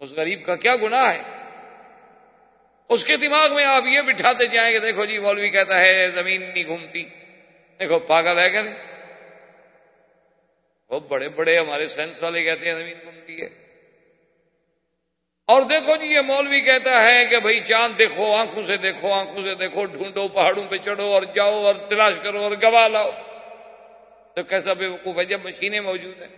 اس غریب کا کیا گناہ ہے؟ اس کے دماغ میں آپ یہ بٹھاتے جائیں گے دیکھو جی مولوی کہتا ہے زمین نہیں گھومتی۔ دیکھو، پاگل ہے کہ نہیں؟ وہ بڑے بڑے ہمارے سائنس والے کہتے ہیں زمین گھومتی ہے۔ اور دیکھو جی یہ مولوی کہتا ہے کہ بھائی، چاند دیکھو، آنکھوں سے دیکھو، آنکھوں سے دیکھو، ڈھونڈو، پہاڑوں پہ چڑھو اور جاؤ اور تلاش کرو اور گواہ لاؤ۔ تو کیسا بے وقوف ہے؟ جب مشینیں موجود ہیں۔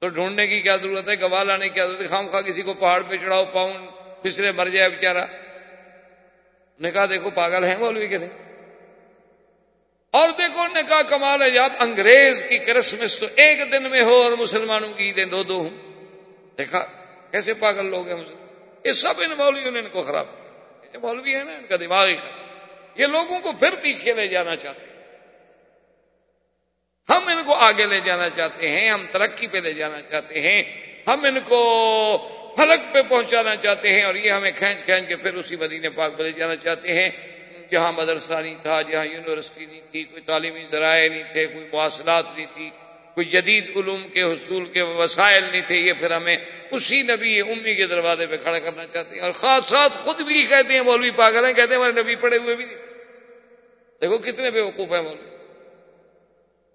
تو ڈھونڈنے کی کیا ضرورت ہے؟ گواہ لانے کی کیا ضرورت ہے؟ خام خواہ کسی کو پہاڑ پہ چڑھاؤ، پاؤں پھسلے، مر جائے بےچارا نے کہا، دیکھو، پاگل ہیں مولوی کے نہیں اور دیکھو نے کہا، کمال ہے جب انگریز کی کرسمس تو ایک دن میں ہو اور مسلمانوں کی عیدیں دو دو ہوں۔ دیکھا کیسے پاگل لوگ ہیں یہ سب ان مولویوں نے ان کو خراب کیا۔ یہ مولوی ہے نا، ان کا دماغ ہی خراب۔ یہ لوگوں کو پھر پیچھے لے جانا چاہتے ہیں۔ ہم ان کو آگے لے جانا چاہتے ہیں، ہم ترقی پہ لے جانا چاہتے ہیں، ہم ان کو فلک پہ پہنچانا چاہتے ہیں اور یہ ہمیں کھینچ کھینچ کے پھر اسی مدینے پاک پہ لے جانا چاہتے ہیں۔ جہاں مدرسہ نہیں تھا، جہاں یونیورسٹی نہیں تھی، کوئی تعلیمی ذرائع نہیں تھے، کوئی مواصلات نہیں تھی کوئی جدید علوم کے حصول کے وسائل نہیں تھے، یہ پھر ہمیں اسی نبی امی کے دروازے پہ کھڑا کرنا چاہتے ہیں۔ اور خاص ساتھ خود بھی کہتے ہیں، مولوی پاگل ہیں، کہتے ہیں ہمارے نبی پڑے ہوئے بھی نہیں۔ دیکھو کتنے بے وقوف ہیں مولوی۔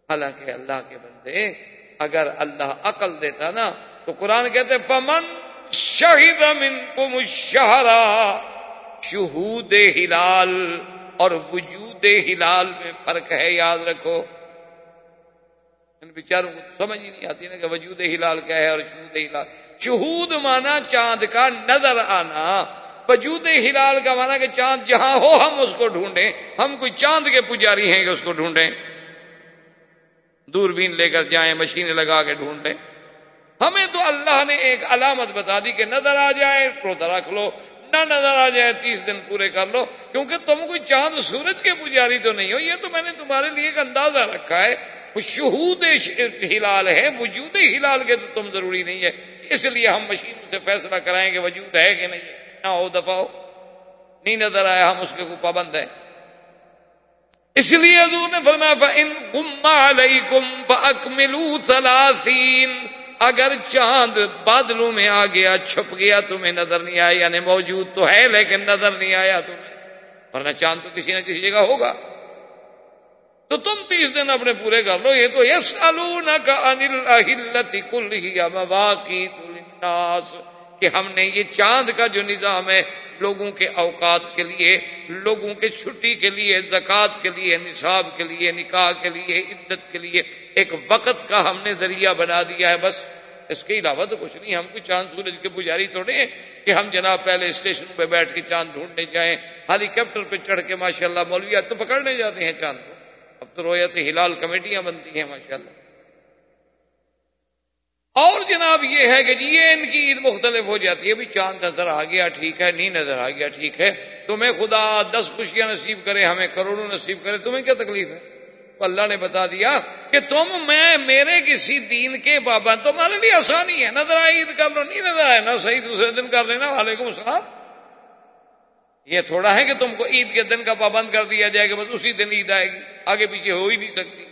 حالانکہ اللہ کے بندے، اگر اللہ عقل دیتا نا، تو قرآن کہتے پمن شہید من کم شہرا شہود ہلال، اور وجود ہلال میں فرق ہے، یاد رکھو۔ ان بیچاروں کو سمجھ ہی نہیں آتی نا کہ وجود ہلال کیا ہے اور شہود ہلال۔ شہود مانا چاند کا نظر آنا۔ وجود ہلال کا مانا کہ چاند جہاں ہو ہم اس کو ڈھونڈیں۔ ہم کوئی چاند کے پجاری ہیں کہ اس کو ڈھونڈیں۔ دوربین لے کر جائیں مشینیں لگا کے ڈھونڈیں۔ ہمیں تو اللہ نے ایک علامت بتا دی کہ نظر آ جائے، روزہ رکھ لو۔ نہ نظر آ جائے، تیس دن پورے کر لو۔ کیونکہ تم کوئی چاند سورج کے پجاری تو نہیں ہو، یہ تو میں نے تمہارے لیے ایک اندازہ رکھا ہے۔ شہود ہلال ہے، وجود ہلال کے تو تم ضروری نہیں ہے۔ اس لیے ہم مشین سے فیصلہ کرائیں کہ وجود ہے کہ نہیں نہ ہو دفاع ہو۔ نہیں نظر آیا، ہم اس کے کوئی پابند ہیں۔ اس لیے حضور نے فرمایا ان گما علیہ اکملو سلاسین اگر چاند بادلوں میں آ گیا، چھپ گیا، تمہیں نظر نہیں آیا یعنی موجود تو ہے لیکن نظر نہیں آیا تمہیں۔ ورنہ چاند تو کسی نہ کسی جگہ ہوگا۔ تو تم تیس دن اپنے پورے کر لو، یہ تو یس النا کا انل کل ہی مواقع کہ ہم نے یہ چاند کا جو نظام ہے، لوگوں کے اوقات کے لیے، لوگوں کے چھٹی کے لیے، زکوٰۃ کے لیے، نصاب کے لیے، نکاح کے لیے، عدت کے لیے، ایک وقت کا ہم نے ذریعہ بنا دیا ہے، بس اس کے علاوہ تو کچھ نہیں، ہم کوئی چاند سورج کے پجاری توڑے کہ ہم جناب پہلے اسٹیشن پہ بیٹھ کے چاند ڈھونڈنے جائیں ہیلی کاپٹر پہ چڑھ کے ماشاء اللہ مولویات تو پکڑنے جاتے ہیں چاند کو۔ اب تو رویت ہلال کمیٹیاں بنتی ہیں ماشاء اللہ اور جناب یہ ہے کہ جی یہ ان کی عید مختلف ہو جاتی ہے بھی چاند نظر آ گیا، ٹھیک ہے نہیں نظر آ گیا، ٹھیک ہے۔ تمہیں خدا دس خوشیاں نصیب کرے، ہمیں کروڑوں نصیب کرے، تمہیں کیا تکلیف ہے؟ تو اللہ نے بتا دیا کہ تم، میں، میرے کسی دین کے بابا تمہارے لیے آسانی ہے، نظر آئے عید کر لو نہیں نظر آئے، نہ صحیح دوسرے دن کر لینا وعلیکم السلام۔ یہ تھوڑا ہے کہ تم کو عید کے دن کا پابند کر دیا جائے گا بس اسی دن عید آئے گی، آگے پیچھے ہو ہی نہیں سکتی۔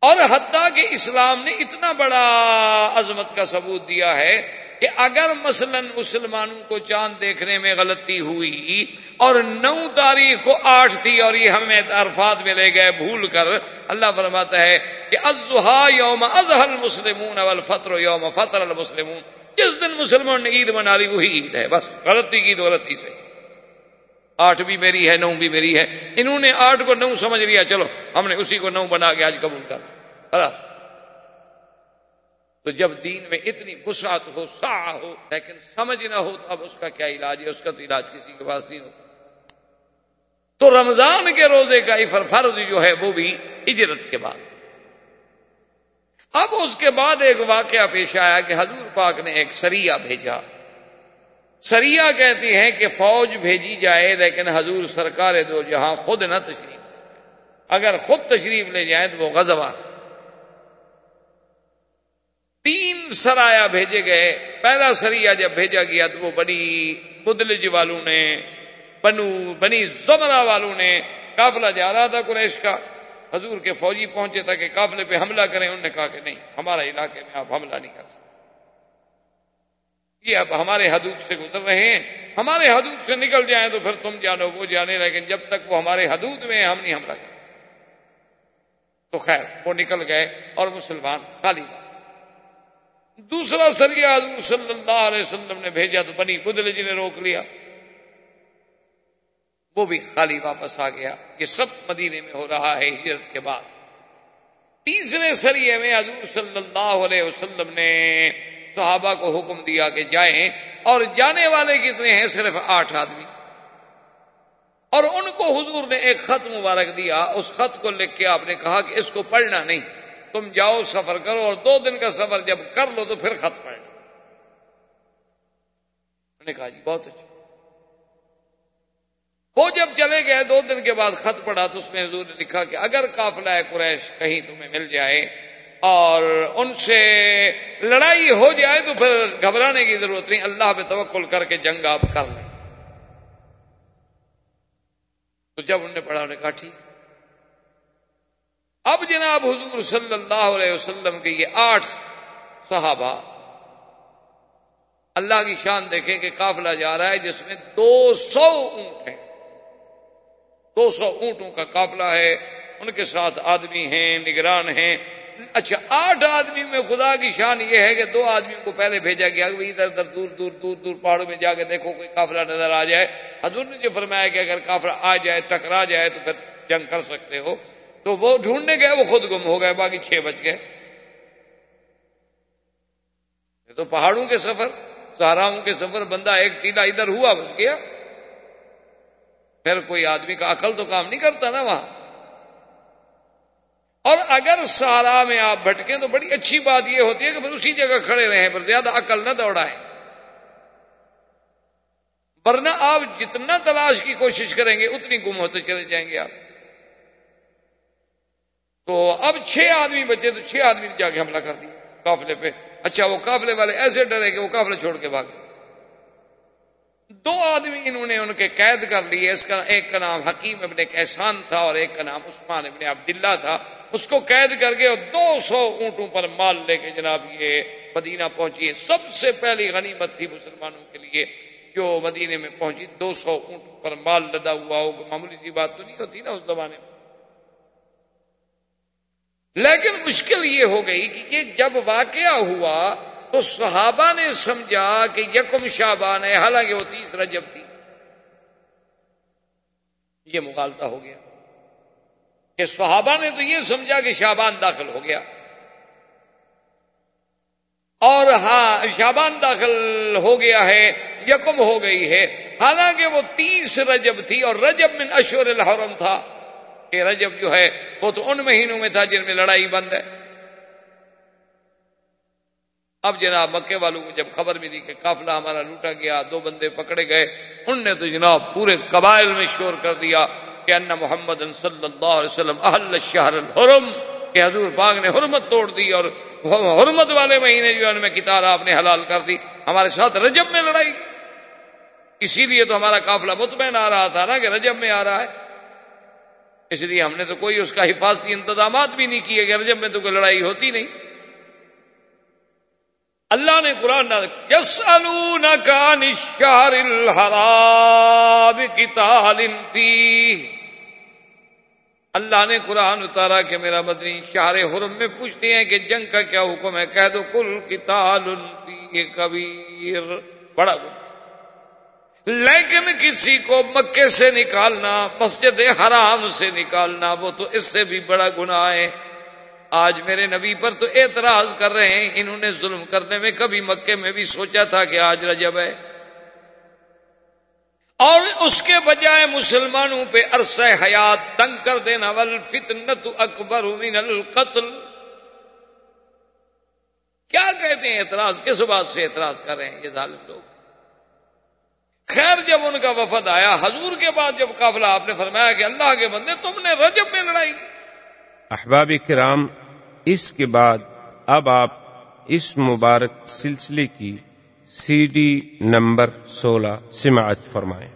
اور حتیٰ کہ اسلام نے اتنا بڑا عظمت کا ثبوت دیا ہے کہ اگر مثلا مسلمانوں کو چاند دیکھنے میں غلطی ہوئی اور نو تاریخ کو آٹھ تھی اور یہ ہمیں عرفات میں لے گئے بھول کر اللہ فرماتا ہے کہ ازہا یوم ازہل مسلمون اول فطر یوم فطر المسلمون۔ جس دن مسلمان نے عید منا لی وہی عید ہے۔ بس، غلطی کی غلطی سے۔ آٹھ بھی میری ہے، نو بھی میری ہے۔ انہوں نے آٹھ کو نو سمجھ لیا، چلو، ہم نے اسی کو نو بنا کے آج قبول کر تو جب دین میں اتنی وسعت ہو سا ہو، لیکن سمجھ نہ ہو، تو اب اس کا کیا علاج ہے؟ اس کا تو علاج کسی کے پاس نہیں ہوتا۔ تو رمضان کے روزے کا افر فرض جو ہے، وہ بھی ہجرت کے بعد۔ اب اس کے بعد ایک واقعہ پیش آیا کہ حضور پاک نے ایک سریا بھیجا۔ سریا کہتی ہیں کہ فوج بھیجی جائے لیکن حضور سرکار دو جہاں خود نہ تشریف اگر خود تشریف لے جائیں تو وہ غزوہ۔ تین سرایا بھیجے گئے۔ پہلا سریا جب بھیجا گیا تو وہ بنی مدلج والوں نے، بنو، بنی زمرا والوں نے، قافلہ جا رہا تھا قریش کا۔ حضور کے فوجی پہنچے تھا کہ قافلے پہ حملہ کریں، انہوں نے کہا کہ نہیں، ہمارے علاقے میں آپ حملہ نہیں کر سکتے۔ یہ اب ہمارے حدود سے گزر رہے ہیں۔ ہمارے حدود سے نکل جائیں تو پھر تم جانو، وہ جانے، لیکن جب تک وہ ہمارے حدود میں ہم نہیں حملہ کریں۔ تو خیر، وہ نکل گئے اور مسلمان خالی بات۔ دوسرا سریا حضور صلی اللہ علیہ وسلم نے بھیجا تو بنی بدل جی نے روک لیا۔ وہ بھی خالی واپس آ گیا یہ سب مدینے میں ہو رہا ہے ہجرت کے بعد۔ تیسرے سریے میں حضور صلی اللہ علیہ وسلم نے صحابہ کو حکم دیا کہ جائیں اور جانے والے کتنے ہیں؟ صرف آٹھ آدمی۔ اور ان کو حضور نے ایک خط مبارک دیا۔ اس خط کو لکھ کے آپ نے کہا کہ اس کو پڑھنا نہیں۔ تم جاؤ، سفر کرو اور دو دن کا سفر جب کر لو تو پھر خط پڑھنا۔ نے کہا جی بہت اچھا۔ وہ جب چلے گئے دو دن کے بعد خط پڑا تو اس میں حضور نے لکھا کہ اگر قافلہ قریش کہیں تمہیں مل جائے اور ان سے لڑائی ہو جائے تو پھر گھبرانے کی ضرورت نہیں، اللہ پہ توکل کر کے جنگ آپ کر لیں۔ تو جب انہوں نے پڑھا، انہوں نے کہا، ٹھیک۔ اب جناب حضور صلی اللہ علیہ وسلم کے یہ آٹھ صحابہ، اللہ کی شان دیکھیں کہ قافلہ جا رہا ہے جس میں دو سو اونٹ ہیں۔ دو سو اونٹوں کا قافلہ ہے، ان کے ساتھ آدمی ہیں، نگران ہیں۔ اچھا آٹھ آدمی میں خدا کی شان یہ ہے کہ دو آدمیوں کو پہلے بھیجا گیا، کہ ادھر ادھر دور دور دور دور پہاڑوں میں جا کے دیکھو کوئی قافلہ نظر آ جائے۔ حضور نے جو فرمایا کہ اگر قافلہ آ جائے، ٹکرا جائے، تو پھر جنگ کر سکتے ہو۔ تو وہ ڈھونڈنے گئے، وہ خود گم ہو گئے، باقی چھ بچ گئے۔ تو پہاڑوں کے سفر سہاراؤں کے سفر، بندہ ایک ٹیلا ادھر ہوا، بچ گیا۔ پھر کوئی آدمی کا عقل تو کام نہیں کرتا نا وہاں۔ اور اگر سارا میں آپ بھٹکیں تو بڑی اچھی بات یہ ہوتی ہے کہ پھر اسی جگہ کھڑے رہیں پر زیادہ عقل نہ دوڑائیں۔ ورنہ آپ جتنا تلاش کی کوشش کریں گے، اتنی گم ہوتے چلے جائیں گے آپ۔ تو اب چھ آدمی بچے تو چھ آدمی جا کے حملہ کر دیا کافلے پہ۔ اچھا وہ کافلے والے ایسے ڈرے کہ وہ کافلے چھوڑ کے بھاگ دو آدمی انہوں نے ان کے قید کر لیے۔ اس کا ایک کا نام حکیم ابن کیسان تھا اور ایک کا نام عثمان ابن عبداللہ تھا۔ اس کو قید کر کے اور دو سو اونٹوں پر مال لے کے جناب یہ مدینہ پہنچی۔ سب سے پہلی غنیمت تھی مسلمانوں کے لیے جو مدینے میں پہنچی۔ دو سو اونٹوں پر مال لدا ہوا ہو معمولی سی بات تو نہیں ہوتی نا اس زمانے میں۔ لیکن مشکل یہ ہو گئی کہ یہ جب واقعہ ہوا تو صحابہ نے سمجھا کہ یکم شابان ہے، حالانکہ وہ تیس رجب تھی۔ یہ مغالتا ہو گیا۔ کہ صحابہ نے تو یہ سمجھا کہ شابان داخل ہو گیا۔ اور ہاں شابان داخل ہو گیا ہے، یکم ہو گئی ہے۔ حالانکہ وہ تیس رجب تھی اور رجب من اشور الحرم تھا۔ کہ رجب جو ہے، وہ تو ان مہینوں میں تھا جن میں لڑائی بند ہے۔ اب جناب مکے والوں کو جب خبر ملی کہ قافلہ ہمارا لوٹا گیا، دو بندے پکڑے گئے ان نے تو جناب پورے قبائل میں شور کر دیا کہ ان محمد صلی اللہ علیہ وسلم اہل شہر الحرم، کہ حضور پاک نے حرمت توڑ دی اور حرمت والے مہینے جو ان میں کتاب آپ نے حلال کر دی، ہمارے ساتھ رجب میں لڑائی۔ اسی لیے تو ہمارا قافلہ مطمئن آ رہا تھا نا کہ رجب میں آ رہا ہے۔ اس لیے ہم نے تو کوئی اس کا حفاظتی انتظامات بھی نہیں کیے کہ رجب میں تو کوئی لڑائی ہوتی نہیں۔ اللہ نے قرآن یس الحرام فی اللہ نے قرآن اتارا کہ میرا مدنی شہر حرم میں پوچھتے ہیں کہ جنگ کا کیا حکم ہے؟ کہہ دو کل کتال کبیر۔ بڑا۔ لیکن کسی کو مکے سے نکالنا، مسجد حرام سے نکالنا، وہ تو اس سے بھی بڑا گناہ ہے۔ آج میرے نبی پر تو اعتراض کر رہے ہیں، انہوں نے ظلم کرنے میں، کبھی مکے میں بھی سوچا تھا کہ آج رجب ہے۔ اور اس کے بجائے مسلمانوں پہ عرصہ حیات تنگ کر دینا ول فتنت اکبر من القتل۔ کیا کہتے ہیں اعتراض؟ کس بات سے اعتراض کر رہے ہیں یہ ظالم لوگ؟ خیر، جب ان کا وفد آیا، حضور کے بعد جب قافلہ، آپ نے فرمایا کہ اللہ کے بندے، تم نے رجب میں لڑائی کی۔ احباب کرام اس کے بعد اب آپ اس مبارک سلسلے کی سی ڈی نمبر سولہ سماعت فرمائیں۔